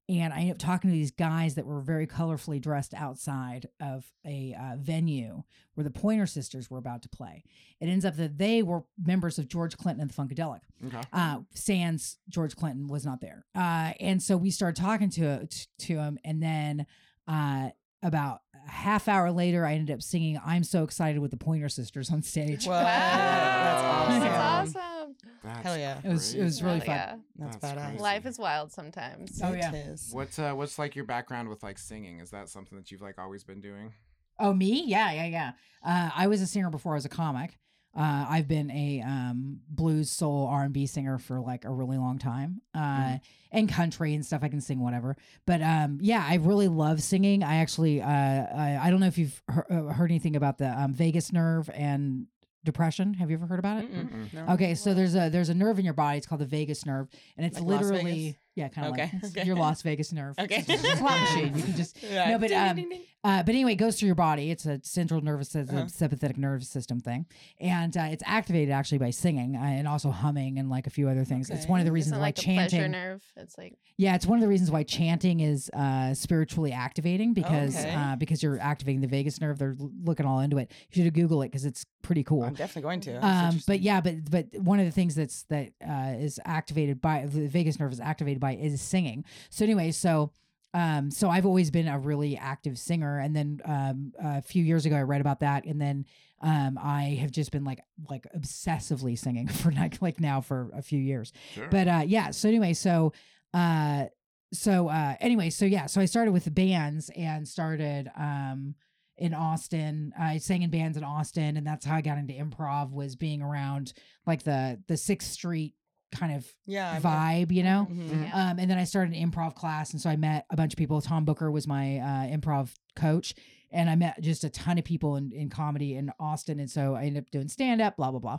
and I ended up talking to these guys that were very colorfully dressed outside of a uh, venue where the Pointer Sisters were about to play. It ends up that they were members of George Clinton and the Funkadelic. okay. Uh, Sans George Clinton was not there, uh, and so we started talking to to him, and then uh, about a half hour later, I ended up singing "I'm So Excited" with the Pointer Sisters on stage. Wow. That's awesome. That's awesome. That's Hell yeah. It was it was really Hell fun. yeah. That's, That's badass. crazy. Life is wild sometimes. Oh, It yeah. is. What's uh what's like your background with like singing? Is that something that you've like always been doing? Oh, me? Yeah, yeah, yeah. Uh, I was a singer before I was a comic. Uh, I've been a um, blues, soul, R and B singer for like a really long time, uh, Mhm. and country and stuff. I can sing whatever, but um, yeah, I really love singing. I actually, uh, I, I don't know if you've he- uh, heard anything about the um, vagus nerve and depression. Have you ever heard about it? No. Okay, so there's a there's a nerve in your body. It's called the vagus nerve, and it's Like Las literally Vegas? Yeah, kind of Okay, like okay. your Las Vegas nerve. Okay. It's just a slot machine. You can just Yeah. no, but um, ding, ding. uh, but anyway, it goes through your body. It's a central nervous system, Uh-huh. sympathetic nervous system thing, and uh, it's activated actually by singing uh, and also humming and like a few other things. It's one of the reasons why like the chanting. nerve? It's like Yeah, it's one of the reasons why chanting is uh, spiritually activating because Okay. uh, because you're activating the vagus nerve. They're looking all into it. You should Google it because it's pretty cool. I'm definitely going to. Um, but yeah, but but one of the things that's that uh, is activated by the vagus nerve is activated by is singing. So anyway, so um, so I've always been a really active singer, and then um, a few years ago I read about that, and then um, I have just been like like obsessively singing for like like now for a few years. Sure. But uh, yeah, so anyway, so uh, so uh, anyway, so yeah, so I started with the bands and started um in Austin. I sang in bands in Austin, and that's how I got into improv. Was being around like the the Sixth Street kind of yeah, I'm- vibe, you know. Mhm. Yeah. Um, and then I started an improv class, and so I met a bunch of people. Tom Booker was my uh, improv coach, and I met just a ton of people in, in comedy in Austin. And so I ended up doing stand up, blah blah blah.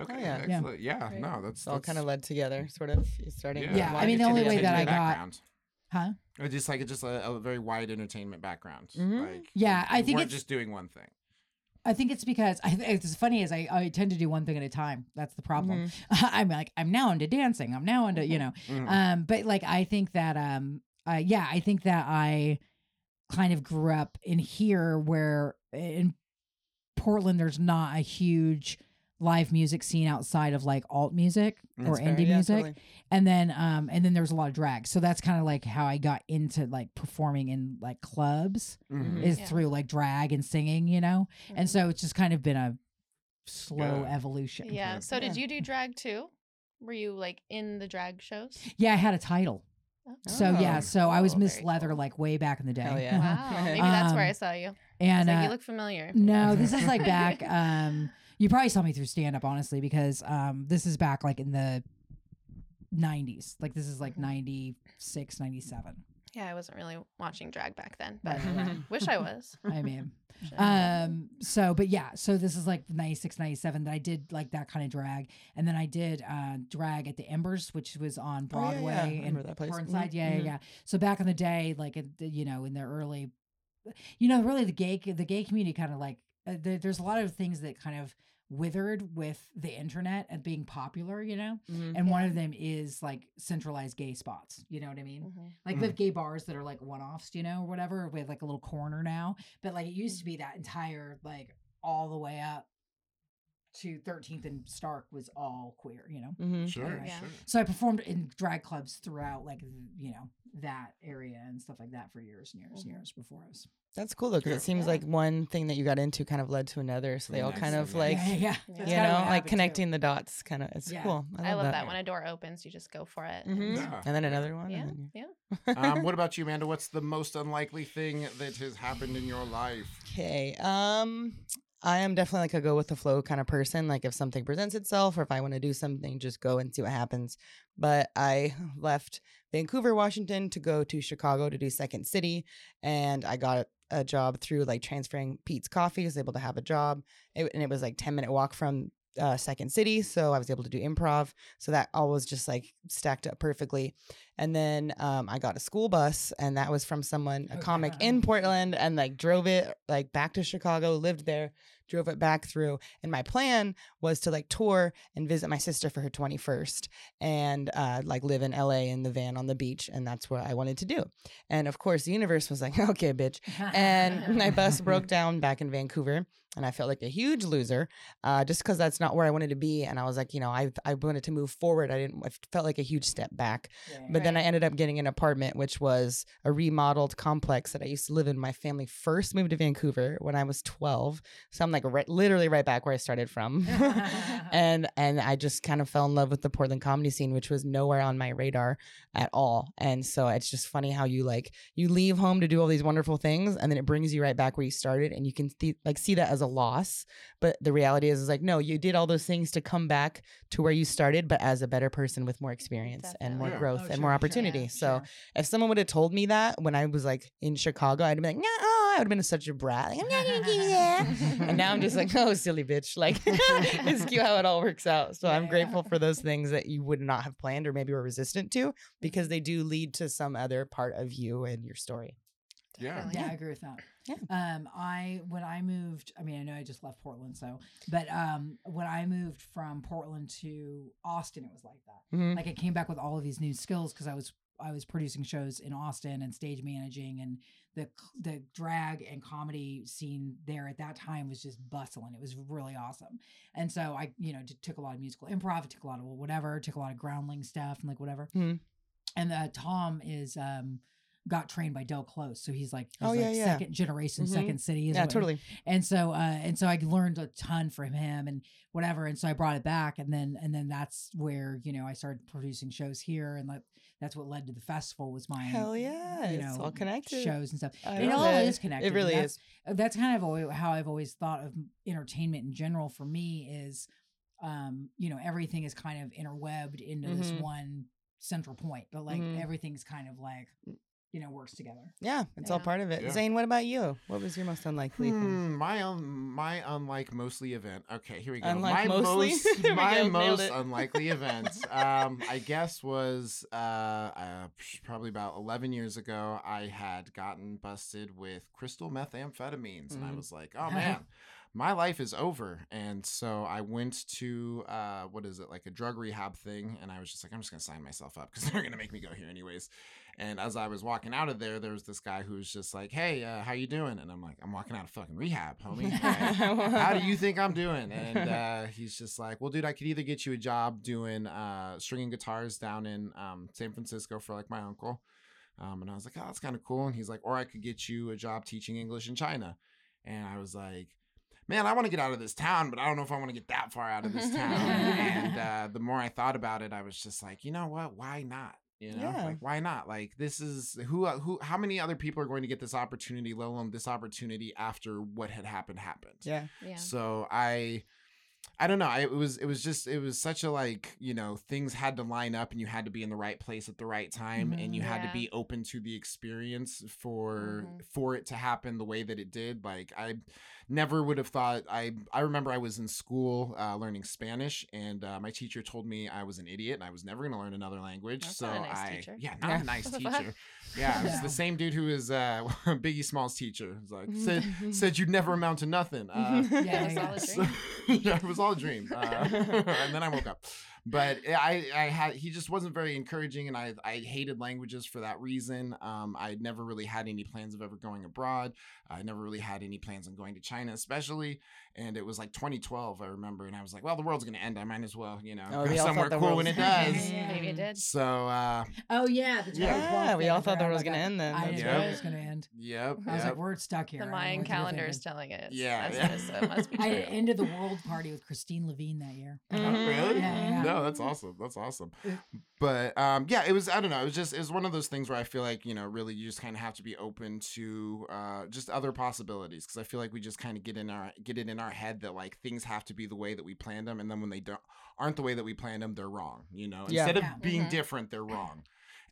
okay, yeah. Yeah. excellent. Yeah, Great. no, that's It's all kind of led together, sort of. Starting. Yeah, Yeah, I mean, the only way that I entertainment got- background. Huh? Or just like just a, a very wide entertainment background. Mhm. Like Yeah, I think we're it's- just doing one thing. I think it's because I, it's funny is I, I tend to do one thing at a time. That's the problem. Mm-hmm. I'm like I'm now into dancing. I'm now into you know. Mhm. Um, but like I think that um, uh, yeah, I think that I kind of grew up in here where in Portland there's not a huge live music scene outside of like alt music or That's fair, indie yeah, music totally. and then um and then there's a lot of drag so that's kind of like how i got into like performing in like clubs Mhm. is Yeah. through like drag and singing you know and Mhm. so it's just kind of been a slow Good. evolution yeah. Yeah. So did you do drag too? Were you like in the drag shows? yeah i had a title so yeah Oh, so i was cool, miss very leather cool. like way back in the day Hell yeah. Wow. Maybe that's where I saw you. and It's like, uh, you look familiar. No, this is like back. Um, you probably saw me through stand up, honestly, because um, this is back like in the 90s. Like this is like Mhm. 96, 97. Yeah, I wasn't really watching drag back then, but Right, right. wish I was. I mean, Wish I was. um, so, but yeah, so this is like 96, 97 that I did like that kind of drag. And then I did uh, drag at the Embers, which was on Oh, yeah, yeah. Broadway I and remember that place. Burnside. Mhm, Yeah, yeah, mhm. yeah. So back in the day, like, you know, in the early, you know, really the gay, the gay community kind of like, uh, there, there's a lot of things that kind of withered with the internet and being popular, you know? Mhm. And one of them is like centralized gay spots. You know what I mean? Mhm. Like Mm. with gay bars that are like one offs, you know, or whatever, with like a little corner now. But like it used to be that entire, like all the way up to 13th and Stark was all queer, you know? Mhm. Sure, Anyway. Yeah. sure. So I performed in drag clubs throughout, like, you know, that area and stuff like that for years and years and Mhm. years before us. That's cool though, because it seems Yeah. like one thing that you got into kind of led to another, so they all kind of like, yeah, yeah, yeah. Yeah. You know, like happened, too. connecting the dots. Kind of, it's Yeah. cool. I love that. that. When a door opens, you just go for it. Mhm. Yeah. And then another one. Yeah, and then yeah. um, what about you, Amanda? What's the most unlikely thing that has happened in your life? Okay. Um, I am definitely like a go with the flow kind of person. Like if something presents itself or if I want to do something, just go and see what happens. But I left Vancouver, Washington to go to Chicago to do Second City. And I got a job through like transferring Peet's Coffee. I was able to have a job. It, and it was like 10 minute walk from uh, Second City. So I was able to do improv. So that all was just like stacked up perfectly. And then um, I got a school bus, and that was from someone, a Okay. comic in Portland, and like drove it like back to Chicago, lived there, drove it back through. And my plan was to like tour and visit my sister for her 21st and uh, like live in LA in the van on the beach. And that's what I wanted to do. And of course, the universe was like, okay, bitch. And my bus broke down back in Vancouver. And I felt like a huge loser, uh, just because that's not where I wanted to be. And I was like, you know, I I wanted to move forward. I didn't. I felt like a huge step back. But then I ended up getting an apartment, which was a remodeled complex that I used to live in. My family first moved to Vancouver when I was 12. So I'm like right, literally right back where I started from. and and I just kind of fell in love with the Portland comedy scene, which was nowhere on my radar at all. And so it's just funny how you like you leave home to do all these wonderful things, and then it brings you right back where you started, and you can th- like see that as a loss. But the reality is, is like no, you did all those things to come back to where you started, but as a better person with more experience and more Yeah. growth Oh, and sure, more sure, opportunity. yeah, so sure. if someone would have told me that when I was like in Chicago, I'd be like, yeah, oh, I would have been such a brat. Like, I'm not gonna do that. and now I'm just like, oh, silly bitch. Like, it's cute how it all works out. So I'm Yeah. grateful for those things that you would not have planned or maybe were resistant to because they do lead to some other part of you and your story. Yeah. Definitely. Yeah, I agree with that. Yeah. Um, I when I moved, I mean, I know I just left Portland, so but um, when I moved from Portland to Austin, it was like that. Mhm. Like I came back with all of these new skills because I was I was producing shows in Austin and stage managing, and the the drag and comedy scene there at that time was just bustling. It was really awesome, and so I you know t- took a lot of musical improv, took a lot of whatever, took a lot of groundling stuff and like whatever. Mhm. And uh, Tom is um got trained by Del Close, so he's like he's Oh, yeah, like yeah. second generation, Mhm. second city. Yeah, totally. and so uh and so i learned a ton from him and whatever and so i brought it back and then and then that's where you know i started producing shows here and like that's what led to the festival was my Hell yeah. you it's know all connected. shows and stuff I it all it. is connected It really that's, is. that's kind of how i've always thought of entertainment in general for me is um you know everything is kind of interwebbed into this Mhm. one central point but like Mhm. everything's kind of like you know works together Yeah, it's all part of it. Yeah. Zane, what about you? What was your most unlikely thing? Hmm, my un- my unlike mostly event. Okay, here we go. Unlike my mostly? most my go, most unlikely event. Um, I guess was uh, uh probably about eleven years ago. I had gotten busted with crystal methamphetamines, and I Mhm. was like, oh man. My life is over, and so I went to uh, what is it like a drug rehab thing, and I was just like, I'm just gonna sign myself up because they're gonna make me go here anyways. And as I was walking out of there, there was this guy who was just like, "Hey, uh, how you doing?" And I'm like, "I'm walking out of fucking rehab, homie. Like, how do you think I'm doing?" And uh, he's just like, "Well, dude, I could either get you a job doing uh, stringing guitars down in um, San Francisco for like my uncle." Um, and I was like, "Oh, that's kind of cool." And he's like, "Or I could get you a job teaching English in China." And I was like, "Man, I want to get out of this town, but I don't know if I want to get that far out of this town." and uh, the more I thought about it, I was just like, "You know what? Why not?" You know, Yeah. like why not? Like this is who uh, who how many other people are going to get this opportunity, let alone this opportunity after what had happened happened. yeah. Yeah. So I I don't know. I, it was it was just it was such a like you know things had to line up and you had to be in the right place at the right time and you had to be open to the experience for Mhm. for it to happen the way that it did. Like I never would have thought. I I remember I was in school uh, learning Spanish and uh, my teacher told me I was an idiot and I was never going to learn another language. That's so not a nice I teacher. yeah not Yeah. a nice What the fuck? teacher. Yeah, it's Yeah. the same dude who is uh, Biggie Smalls' teacher. It's like said said you'd never amount to nothing. Uh, Yeah, It was yeah, all a so- dream. yeah, it was all a dream. Uh, and then I woke up. But I, I had he just wasn't very encouraging, and I, I hated languages for that reason. Um, I never really had any plans of ever going abroad. I never really had any plans on going to China, especially. And it was like 2012, I remember, and I was like, well, the world's gonna end. I might as well, you know, Oh, go we all thought somewhere cool when it gonna does. end. Maybe it did. So, uh, oh yeah the Yeah. 2012 Yeah, we all thought forgot that was gonna end then. I That's didn't right. know it was gonna end yep, I was yep. like, we're stuck here. The I don't know Mayan calendar is telling it. Yeah, That's yeah. what it- so it must be I ended the world party with Christine Levine that year. Oh, Mhm. really? Yeah, yeah. No, that's awesome. That's awesome. But um, yeah, it was. I don't know. It was just. It was one of those things where I feel like you know, really, you just kind of have to be open to uh, just other possibilities because I feel like we just kind of get in our get it in our head that like things have to be the way that we planned them, and then when they don't aren't the way that we planned them, they're wrong. You know, Yeah. instead of Yeah. being Mhm. different, they're wrong.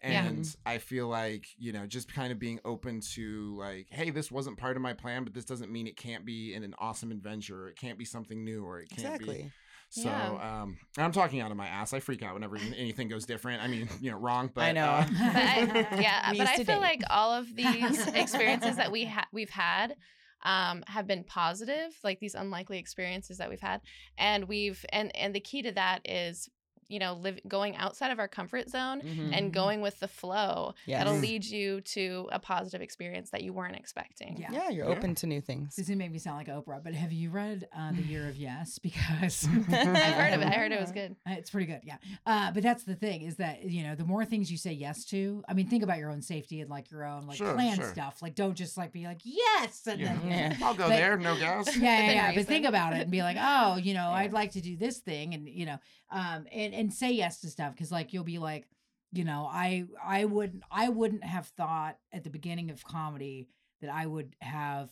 Yeah. And I feel like, you know, just kind of being open to like, hey, this wasn't part of my plan, but this doesn't mean it can't be an, an awesome adventure. Or it can't be something new, or it can't be so Yeah. um, I'm talking out of my ass. I freak out whenever anything goes different. I mean, you know, wrong, but I know. uh, But I, yeah, but I feel date. like all of these experiences that we ha- we've had um, have been positive, like these unlikely experiences that we've had, and we've and and the key to that is you know live going outside of our comfort zone Mhm. and going with the flow. That'll lead you to a positive experience that you weren't expecting. Yeah. Yeah, you're Yeah. open to new things. This is gonna make me sound like Oprah, but have you read uh, The Year of Yes? Because I've heard of it. I heard it was good. Uh, It's pretty good, yeah. Uh, but that's the thing is that you know the more things you say yes to, I mean, think about your own safety and like your own like Sure, plan sure. stuff. Like, don't just like be like yes and yeah. then Yeah. I'll go But- there. No gas. yeah, yeah, yeah. But think about it and be like, oh, you know, Yeah. I'd like to do this thing, and you know, um, and and say yes to stuff because like you'll be like, you know, I I wouldn't I wouldn't have thought at the beginning of comedy that I would have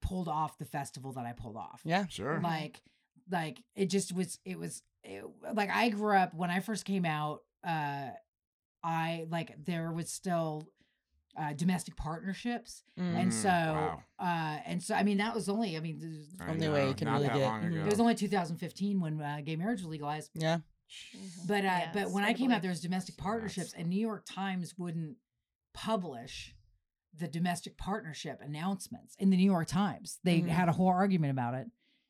pulled off the festival that I pulled off Yeah. Sure. like like it just was it was it, like i grew up when i first came out uh i like there was still uh, domestic partnerships, Mm. and so wow. uh, and so I mean that was only I mean this I Only way you can really get- long mhm. ago. it was only 2015 when uh, gay marriage was legalized. yeah. But uh, Yeah, but when I came out, there was domestic partnerships, and New York Times wouldn't publish the domestic partnership announcements in the New York Times. They Mhm. had a whole argument about it,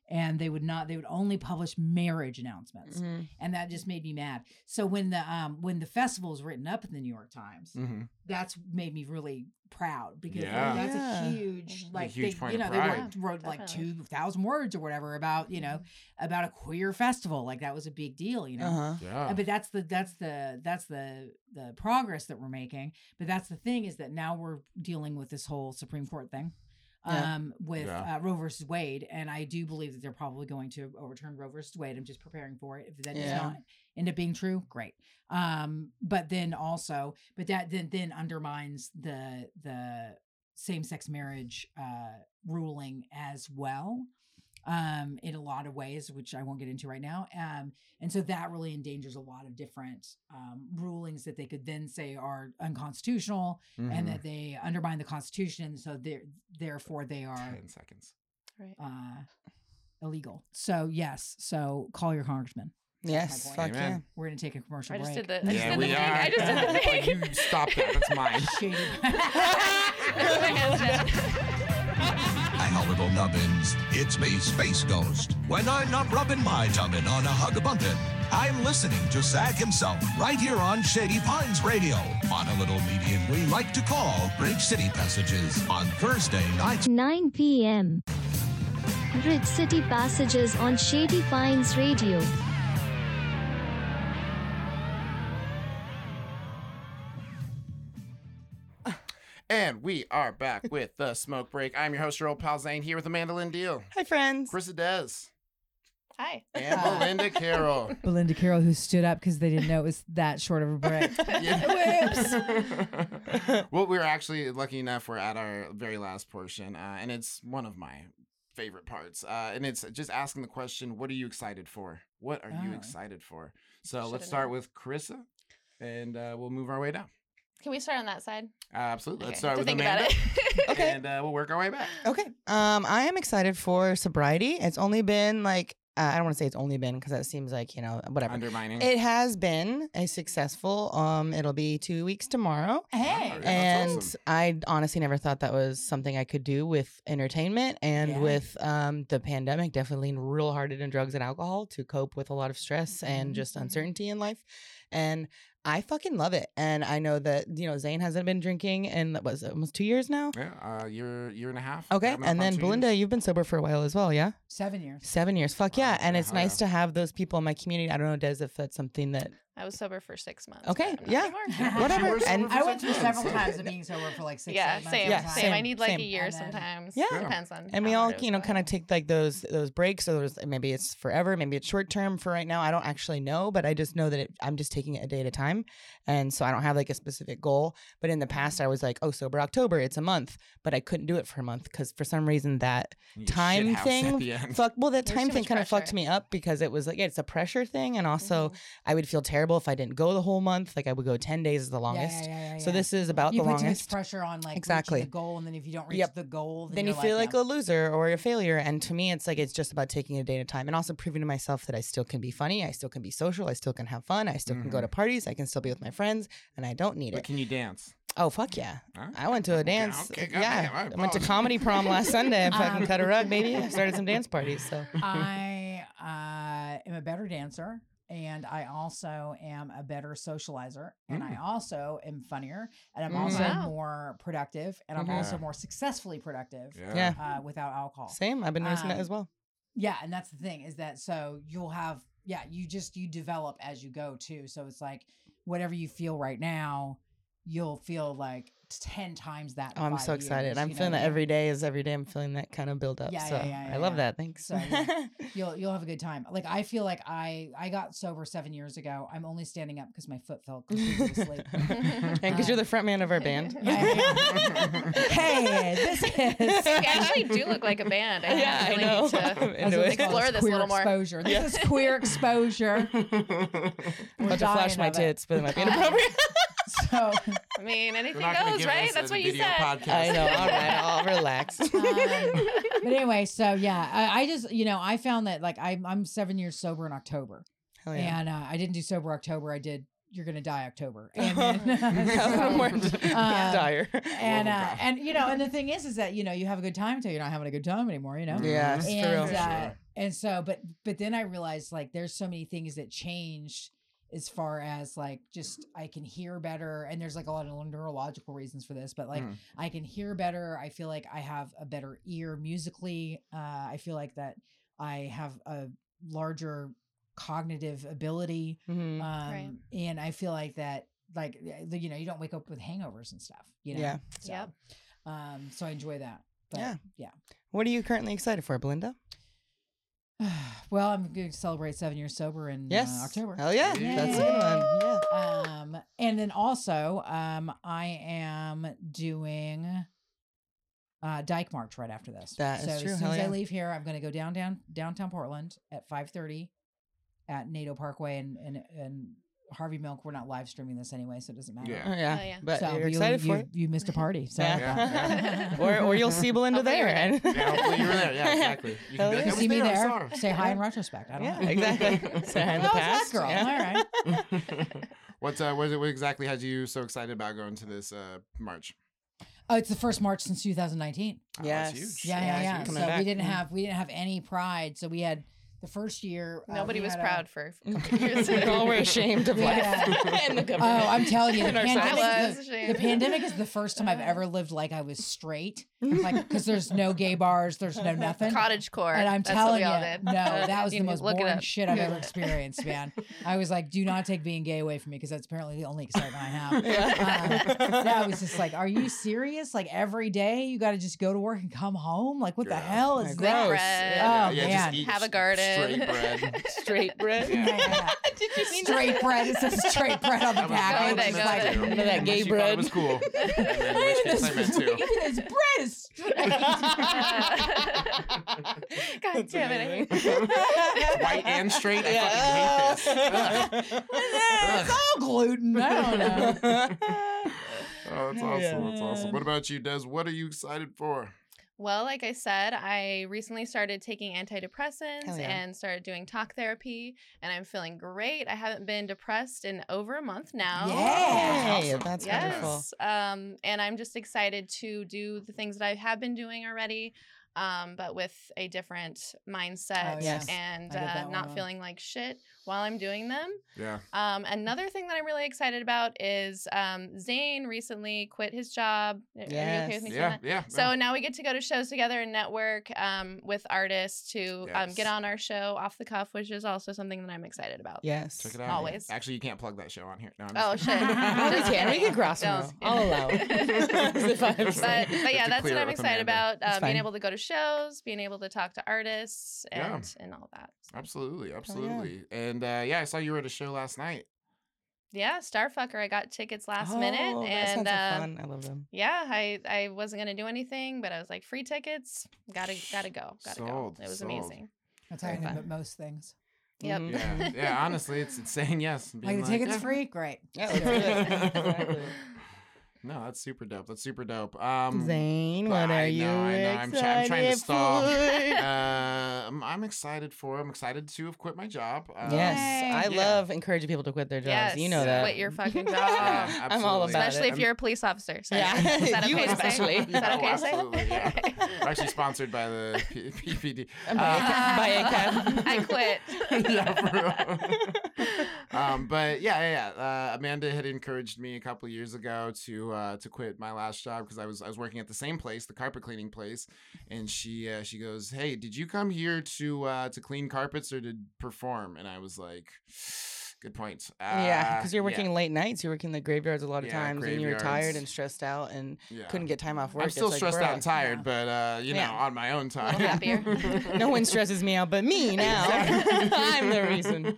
and they would not. They would only publish marriage announcements, Mhm. and that just made me mad. So when the um when the festival was written up in the New York Times, hmm that's made me really proud because Yeah. that's Yeah. a huge Mhm. A like huge they, point you of know they pride. wrote, wrote like Definitely. two thousand words or whatever about you know about a queer festival like that was a big deal you know Uh-huh. Yeah. uh, but that's the that's the that's the the progress that we're making but that's the thing is that now we're dealing with this whole supreme court thing Yeah. um with Yeah. uh, roe versus wade and i do believe that they're probably going to overturn roe versus wade. I'm just preparing for it. If that does not end up being true great. Um but then also but that then then undermines the the same-sex marriage uh ruling as well um in a lot of ways which i won't get into right now um and so that really endangers a lot of different um, rulings that they could then say are unconstitutional Mhm. and that they undermine the constitution so they're therefore they are ten seconds. Right. uh illegal so yes so call your congressman Yes. Fuck Amen. we're gonna take a commercial I just break did the. I just yeah, did the we thing. are. I just did the Like, thing. you stop that. That's mine. Shady. Hello, little nubbins. It's me, Space Ghost. When I'm not rubbing my tubbin on a hug bumpin', I'm listening to Zach himself right here on Shady Pines Radio on a little medium we like to call Bridge City Passages on Thursday nights. 9 p.m. Bridge City Passages on Shady Pines Radio. And we are back with the smoke break. I'm your host, your old pal Zane, here with Amanda Lynn Deal, Hi, friends. Carissa Dez, Hi. and Belinda Carroll. belinda carroll who stood up because they didn't know it was that short of a break Yeah. well, we were actually lucky enough. We're at our very last portion, uh, and it's one of my favorite parts. Uh, and it's just asking the question, "What are you excited for? What are you Oh. excited for?" So Shoulda let's start known. with Carissa, and uh, we'll move our way down. Can we start on that side? Uh, absolutely. Let's Okay, start to with think Amanda, about it. Okay. and uh, we'll work our way back. Okay. Um, I am excited for sobriety. It's only been like uh, I don't want to say it's only been because that seems like you know whatever. Undermining. It has been a successful. Um, it'll be two weeks tomorrow. hey That's and awesome. I honestly never thought that was something I could do with entertainment and Yeah. with um, the pandemic. Definitely leaned real hard into drugs and alcohol to cope with a lot of stress and Mhm, just mhm. uncertainty in life. And I fucking love it. And I know that you know Zane hasn't been drinking in what was it, almost two years now. yeah, uh, year year and a half. Okay, coming and then Belinda, years. you've been sober for a while as well, yeah. seven years Seven years. Fuck Wow, yeah. And it's hell nice yeah. to have those people in my community. I don't know, Dez, if that's something that I was sober for six months. Okay, yeah. whatever. You were sober And I went through several times of being sober for like six. yeah, seven months same, Yeah, same. time. I need like same. a year then- sometimes. Yeah. Depends on. and we all, you know, kind of take like those those breaks. So there's maybe it's forever, maybe it's short term. For right now, I don't actually know, but I just know that it, I'm just taking it a day at a time, and so I don't have like a specific goal. But in the past, I was like, oh, sober October, it's a month, but I couldn't do it for a month because for some reason that You time thing fuck. Well, that There's time thing kind of fucked me up because it was like yeah, it's a pressure thing, and also Mhm. I would feel terrible if I didn't go the whole month. Like I would go ten days is the longest. yeah, yeah, yeah, So yeah. this is about you the put too much longest. pressure on like Exactly. the goal, and then if you don't reach Yep. the goal, then, then you feel like yeah. a loser or a failure. And to me, it's like it's just about taking a day at a time and also proving to myself that I still can be funny, I still can be social, I still can have fun, I still can go to parties, I can still be with my friends, and I don't need But it. can you dance? Oh fuck yeah! Huh? I went to a dance. okay, yeah, goddamn, I I went to comedy prom last Sunday. I fucking Um, cut a rug, baby. I started some dance parties. So I uh, am a better dancer. And I also am a better socializer, and I Mm. also am funnier, and I'm Mm. also Wow. more productive, and I'm Mhm. also more successfully productive Yeah. uh, without alcohol. same. I've been noticing that Um, as well. Yeah, and that's the thing is that so you'll have yeah, you just you develop as you go too. So it's like whatever you feel right now, you'll feel like ten times that. Oh, I'm so excited. years, I'm you know feeling that every day is every day. I'm feeling that kind of build up. Yeah, so yeah, yeah, yeah, I love yeah. that. Thanks. So, yeah. You'll you'll have a good time. Like I feel like I I got sober seven years ago. I'm only standing up because my foot fell completely asleep. and because you're the front man of our band. hey, this is. You actually do look like a band. I Yeah, I really know. Need to I'm That's into what it. they call Explore this this a queer little more. exposure. This is queer exposure. We're about to flash my of it. tits, but it might be inappropriate. So I mean, anything goes, right? That's what you said. podcast. I know. All right, I'll relax. um, but anyway, so yeah, I, I just you know I found that like I'm I'm seven years sober in October, Hell yeah. and uh, I didn't do sober October. I did You're Gonna Die October, and then, That's more so, uh, dire. and Oh, uh, and you know, and the thing is, is that you know you have a good time until you're not having a good time anymore. You know, Yeah, and true. For uh, sure. and so, but but then I realized like there's so many things that changed as far as like just I can hear better, and there's like a lot of neurological reasons for this, but like Mm. I can hear better. I feel like I have a better ear musically. Uh, I feel like that I have a larger cognitive ability, Mhm. um, and I feel like that like you know you don't wake up with hangovers and stuff. You know, Yeah. So, Yep. Um, so I enjoy that. But, Yeah. yeah. What are you currently excited for, Belinda? well, I'm going to celebrate seven years sober in Yes. uh, October. Hell yeah. Yeah. That's a good one. Yeah. Um, and then also, um, I am doing uh Dyke March right after this. That is so true. as soon Hell as yeah. I leave here, I'm going to go down down downtown Portland at 5:30 at Naito Parkway and and and Harvey Milk. We're not live streaming this anyway, so it doesn't matter. Yeah. Oh, yeah. Oh, yeah. But so you're you- excited you, for it. You missed a party. So Yeah. or, or you'll see Belinda Hopefully there. and- Yeah, hopefully you were there. Yeah, exactly. You can, be like, you see me I there. Say hi in retrospect. I don't Yeah, know. exactly. Say hi in the That past. that girl. Yeah. All right. what, uh, what, what exactly had you so excited about going to this uh, march? Oh, it's the first March since 2019. Oh, Yes. that's huge. Yeah, Yeah, yeah, yeah. So back. we didn't Mhm. have we didn't have any pride. So we had the first year. uh, Nobody we was had a- proud for a couple years. we all were ashamed of life had and the Oh. I'm telling you, the pandemic, is the, the pandemic is the first time I've ever lived like I was straight. Like, because there's no gay bars, there's no nothing. Cottage core. And I'm That's telling what we all you, did. no, that was You the most look boring shit I've ever experienced, man. I was like, do not take being gay away from me because that's apparently the only excitement I have. Yeah. Uh, that was just like, are you serious? Like every day you got to just go to work and come home? Like, what the hell is Gross. that? Bread. Yeah. Oh, yeah, man. just eat Have a garden. Straight bread. Straight bread. Yeah. Yeah. Did you mean Straight bread. It says straight bread on the package. that Go was there, meant go to. there. Remember that gay bread? It was cool. And then in which case I meant to. Even his bread is straight. God damn it. White and straight. I fucking hate this. it's all gluten. I don't know. Oh, that's awesome. Yeah. That's awesome. What about you, Dez? What are you excited for? Well, like I said, I recently started taking antidepressants yeah. and started doing talk therapy, and I'm feeling great. I haven't been depressed in over a month now. Yay, Awesome. that's wonderful. Yes. Um, and I'm just excited to do the things that I have been doing already, um, but with a different mindset Oh, yes. and uh, that one not on. feeling like shit while I'm doing them. Yeah. Um, another thing that I'm really excited about is um, Zane recently quit his job. Are you okay with me saying Yeah. that? Yeah. So now we get to go to shows together and network um, with artists to um, Yes. get on our show off the cuff, which is also something that I'm excited about. Yes. Check it out. Always. Actually, you can't plug that show on here. No, I'm Oh shit! we Just can. We can cross them. Just I'll allow it. It's the vibes. but, but yeah, that's what I'm excited about. Uh, being able to go to shows, being able to talk to artists, Yeah. and and all that. Absolutely. Absolutely. And uh, yeah, I saw you were at a show last night. Yeah, Starfucker. I got tickets last oh, minute, that and sounds uh, fun. I love them. yeah, I I wasn't gonna do anything, but I was like, free tickets, gotta gotta go, gotta Sold, go. It was sold. amazing. That's how I Very think fun. about most things. Yep. Yeah. yeah. Honestly, it's it's saying yes. and Like being the tickets yeah. free, great. Yeah, let's do it. Exactly. No, that's super dope. That's super dope. Um, Zane, what are I you know, I know. I'm, try- I'm trying to excited stall. for? uh, I'm, I'm excited for. I'm excited to have quit my job. Uh, yes, I Yeah. love encouraging people to quit their jobs. Yes, you know that. Quit your fucking job. Yeah, I'm all absolutely. about Especially it. if you're a police officer. Sorry. Yeah, Is that you okay to say? especially. Is that Oh, okay to say? absolutely, yeah. We're actually sponsored by the P- PPD. And by a ca- by a cab. I quit. yeah, for real. Um, but yeah, yeah, yeah. Uh, Amanda had encouraged me a couple years ago to uh, to quit my last job because I was I was working at the same place, the carpet cleaning place, and she uh, she goes, "Hey, did you come here to uh, to clean carpets or to perform?" And I was like, "Good point." Uh, yeah, because you're yeah, working late nights. You're working the graveyards a lot of Yeah, times, and you're tired and stressed out, and yeah. couldn't get time off work. I'm It's still like, stressed out and tired, but uh, you know, on my own time. happier. No one stresses me out but me now. Exactly. I'm the reason.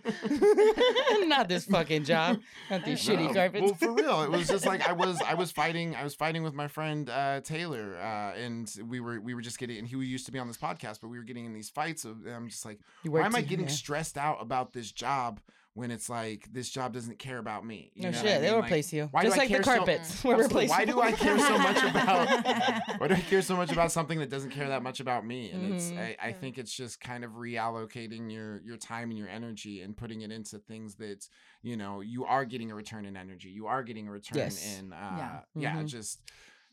Not this fucking job. Not these shitty carpets. Well, for real, it was just like I was I was fighting I was fighting with my friend uh, Taylor, uh, and we were we were just getting and he used to be on this podcast, but we were getting in these fights. Of, and I'm just like, why am I too- getting yeah. stressed out about this job when it's like this job doesn't care about me. You No know shit, what I they'll mean? replace you. why do Just I like the care so- carpets were Absolutely. Why do I care so much about? why do I care so much about something that doesn't care that much about me? And it's Mhm. I, I think it's just kind of reallocating your your time and your energy and putting it into things that you know you are getting a return in energy. You are getting a return Yes. in uh, Yeah. yeah, Mhm. just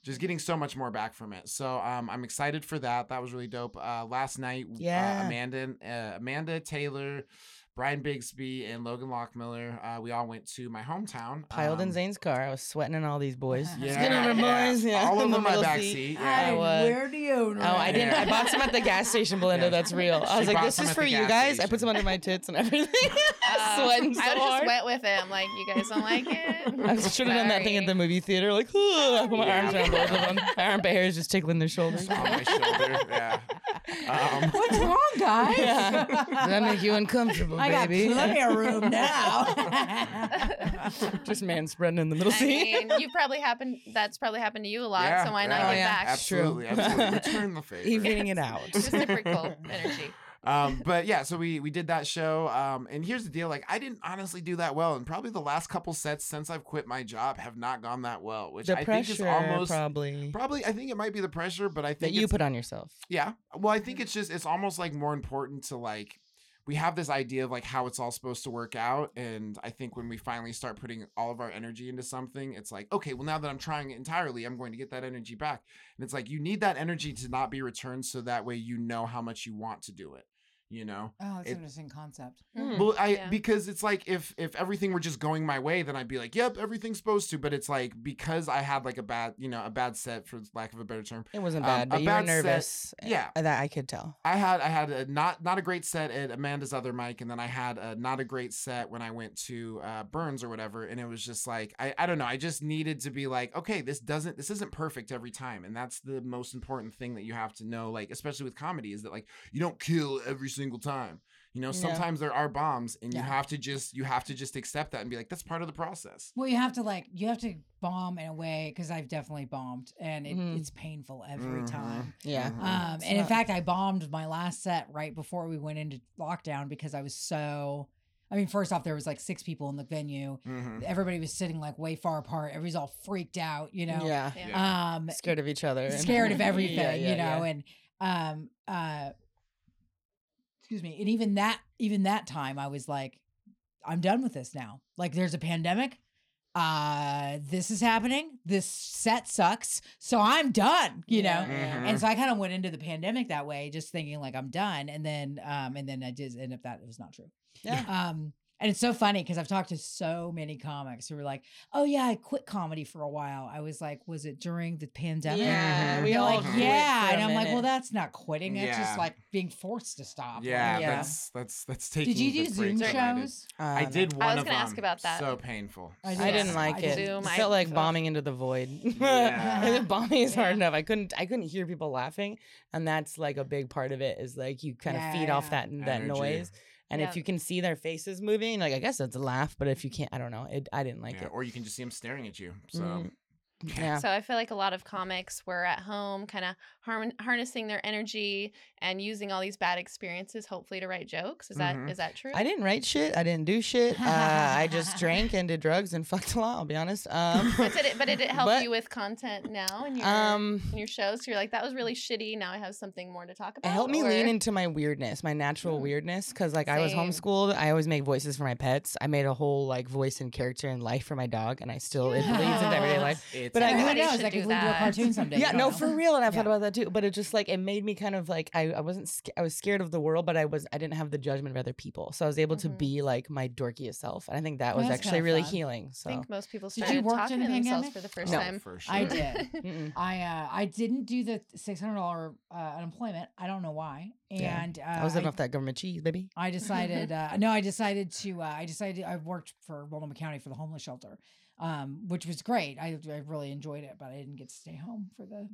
just getting so much more back from it. So um, I'm excited for that. That was really dope. Uh, last night, Yeah. uh, Amanda, uh, Amanda Taylor, Brian Bigsby, and Logan Lockmiller, uh, we all went to my hometown. Piled in um, Zane's car. I was sweating in all these boys. Yeah, Skin over yeah. boys. Yeah. All in the over my middle back seat. seat. I Yeah. was. where do you own? Oh, I didn't. I bought some at the gas station, Belinda. Yeah. That's real. I She was like, this is for you gas guys. I put some under my tits and everything. Uh, Sweating so I would have hard. just went with him. Like, you guys don't like it? I should have done that thing at the movie theater, like, I put my Yeah. arms around both of them. My armpit hair is just tickling their shoulders. on my shoulder. Yeah. Um, What's wrong, guys? Yeah. Does that make you uncomfortable, I got baby? plenty of room now. just man spreading in the middle I seat. mean, you probably happened. That's probably happened to you a lot. Yeah, so why not yeah. give Oh, yeah. back? absolutely, True. absolutely. Return the favor. Evening it out. Reciprocal energy. um but yeah so we we did that show um and here's the deal like i didn't honestly do that well and probably the last couple sets since i've quit my job have not gone that well which the i pressure, think is almost probably probably i think it might be the pressure but i that think you it's- put on yourself. yeah well i think it's just it's almost like more important to like we have this idea of like how it's all supposed to work out and i think when we finally start putting all of our energy into something it's like okay well now that i'm trying it entirely i'm going to get that energy back. And it's like you need that energy to not be returned so that way you know how much you want to do it you know Oh, that's It- an interesting concept. Hmm. well, I Yeah. because it's like if if everything were just going my way, then I'd be like, "Yep, everything's supposed to." But it's like because I had like a bad, you know, a bad set for lack of a better term. It wasn't Um, bad, a but you were bad set- nervous. yeah. That I could tell. I had I had a not not a great set at Amanda's other mic, and then I had a not a great set when I went to uh, Burns or whatever, and it was just like I I don't know. I just needed to be like, okay, this doesn't this isn't perfect every time, and that's the most important thing that you have to know. Like especially with comedy, is that like you don't kill every single time. You know, Yeah. sometimes there are bombs, and you have to just you have to just accept that and be like, that's part of the process. Well, you have to like you have to bomb in a way because I've definitely bombed and it, Mhm. it's painful every Mhm. time. Yeah. Mhm. Um, It's and in fact, I bombed my last set right before we went into lockdown because I was so. I mean, first off, there was like six people in the venue. Mhm. Everybody was sitting like way far apart. Everybody's all freaked out, you know. Yeah. Yeah. Um, Scared of each other. scared of everything, Yeah, yeah, you know, yeah. and um uh excuse me, and even that even that time I was like I'm done with this now. Like there's a pandemic. Uh this is happening. This set sucks. So I'm done, you know. Mm-hmm. And so I kind of went into the pandemic that way, just thinking like I'm done. And then um and then I did end up that it was not true. Yeah. Um and it's so funny because I've talked to so many comics who were like, "Oh yeah, I quit comedy for a while." I was like, "Was it during the pandemic?" Yeah, Mhm. we all like, quit yeah, for a and I'm like, well, that's not quitting. It's Yeah. just like being forced to stop. Yeah, Like, Yeah. that's that's that's taking. Did you do Zoom that I did. shows? I Uh, did one I was of gonna ask about that. So painful. I I did. didn't like I it. Zoom, It I- felt like ugh. bombing into the void. Yeah. bombing is hard enough. I couldn't. I couldn't hear people laughing, and that's like a big part of it. Is like you kind of Yeah, feed off that that Energy. noise, and Yeah. if you can see their faces moving, like I guess that's a laugh. But if you can't, I don't know. It, I didn't like yeah, it. or you can just see them staring at you. So Mhm. Yeah. So I feel like a lot of comics were at home, kind of harm- harnessing their energy and using all these bad experiences, hopefully to write jokes. Is that is that true? I didn't write shit. I didn't do shit. Uh, I just drank and did drugs and fucked a lot. I'll be honest. Um, But did it? But did it help But- you with content now in your um, in your shows? You're like that was really shitty. Now I have something more to talk about. It about. helped me lean into my weirdness, my natural Mm. weirdness, because like I was homeschooled. I always make voices for my pets. I made a whole like voice and character in life for my dog, and I still it bleeds into everyday life. it's But I- Who Everybody knows? should That could do a that. cartoon someday. Yeah, no, know. for real, and I've Yeah. thought about that too. But it just like it made me kind of like I, I wasn't sca- I was scared of the world, but I was I didn't have the judgment of other people, so I was able to Mhm. be like my dorkiest self, and I think that was that's actually kinda really fun. healing. So I think most people Did you work talking to the themselves pandemic? for the first No. time. for sure. I did. I uh I didn't do the six hundred dollar uh, unemployment. I don't know why. Yeah. And uh, I was living off that government cheese, baby. I decided uh, no, I decided to uh, I decided I worked for Multnomah County for the homeless shelter, um, which was great. I I really enjoyed it, but I didn't get to stay home for the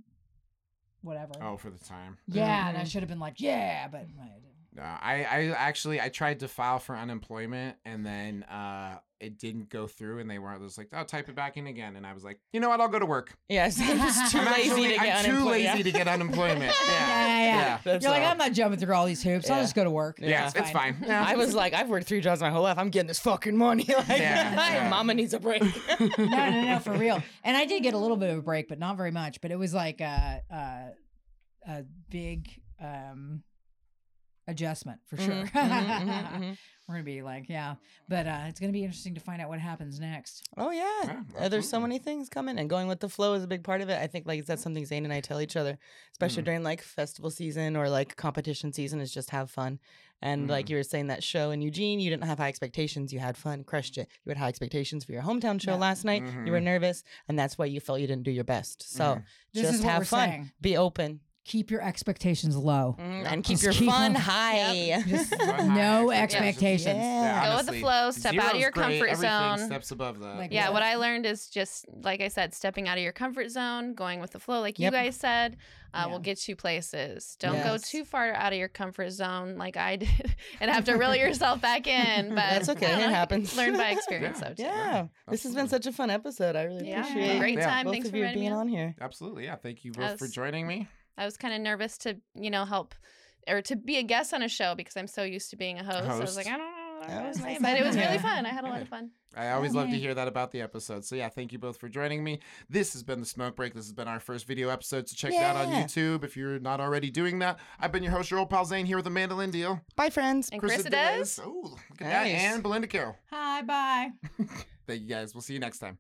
whatever. oh, for the time. Yeah, and I Mhm. should have been like, yeah, but I didn't. No, I, I actually I tried to file for unemployment and then uh it didn't go through and they weren't just like, oh type it back in again and I was like, you know what, I'll go to work. Yes, I'm just too I'm lazy actually- to get I'm too lazy to get unemployment. Yeah. Yeah, yeah, yeah. That's You're like. I'm not jumping through all these hoops. I'll just go to work. Yeah, it's, it's fine. Yeah. I was like, I've worked three jobs my whole life. I'm getting this fucking money. Like, Yeah, yeah. mama needs a break. no, no, no, for real. And I did get a little bit of a break, but not very much. But it was like a a, a big um adjustment for sure. Mhm, mhm, mhm, mhm. We're gonna be like, yeah, but uh, it's gonna be interesting to find out what happens next. Oh yeah, Yeah, Uh, there's so many things coming, and going with the flow is a big part of it. I think like that's something Zane and I tell each other, especially Mhm. during like festival season or like competition season, is just have fun. And like Mhm. you were saying that show in Eugene, you didn't have high expectations, you had fun, crushed it. You had high expectations for your hometown show Yeah. last night. You were nervous, and that's why you felt you didn't do your best. So. Just have fun, saying. be open, Keep your expectations low. mm, and keep Just your keep fun them- high. Just Fun no high expectations. Yeah. Go with the flow, step out of your great, comfort zone. Steps above that. Like, yeah, Yeah. what I learned is just like I said, stepping out of your comfort zone, going with the flow, like you guys said, uh, Yeah. will get you places. Don't go too far out of your comfort zone, like I did, and have to reel yourself back in. But That's okay, I it know, happens. Learn by experience, Yeah. though. Too. yeah, this has been such a fun episode. I really Yeah, appreciate great Yeah. time. both Thanks of for you inviting me being on. on here. Absolutely. Yeah. Thank you both for joining me. I was kind of nervous to, you know, help or to be a guest on a show because I'm so used to being a host. I was like, I don't know. what That was nice but it was really fun. I had a lot of fun. I always love to hear that about the episode. So yeah, thank you both for joining me. This has been the Smoke Break. This has been our first video episode. So check it out on YouTube if you're not already doing that. I've been your host, your old pal Zane, here with Amanda Lynn deal. Bye, friends. And Carissa Dez. Oh, look at that. And Belinda Carroll. Hi, bye. Thank you guys. We'll see you next time.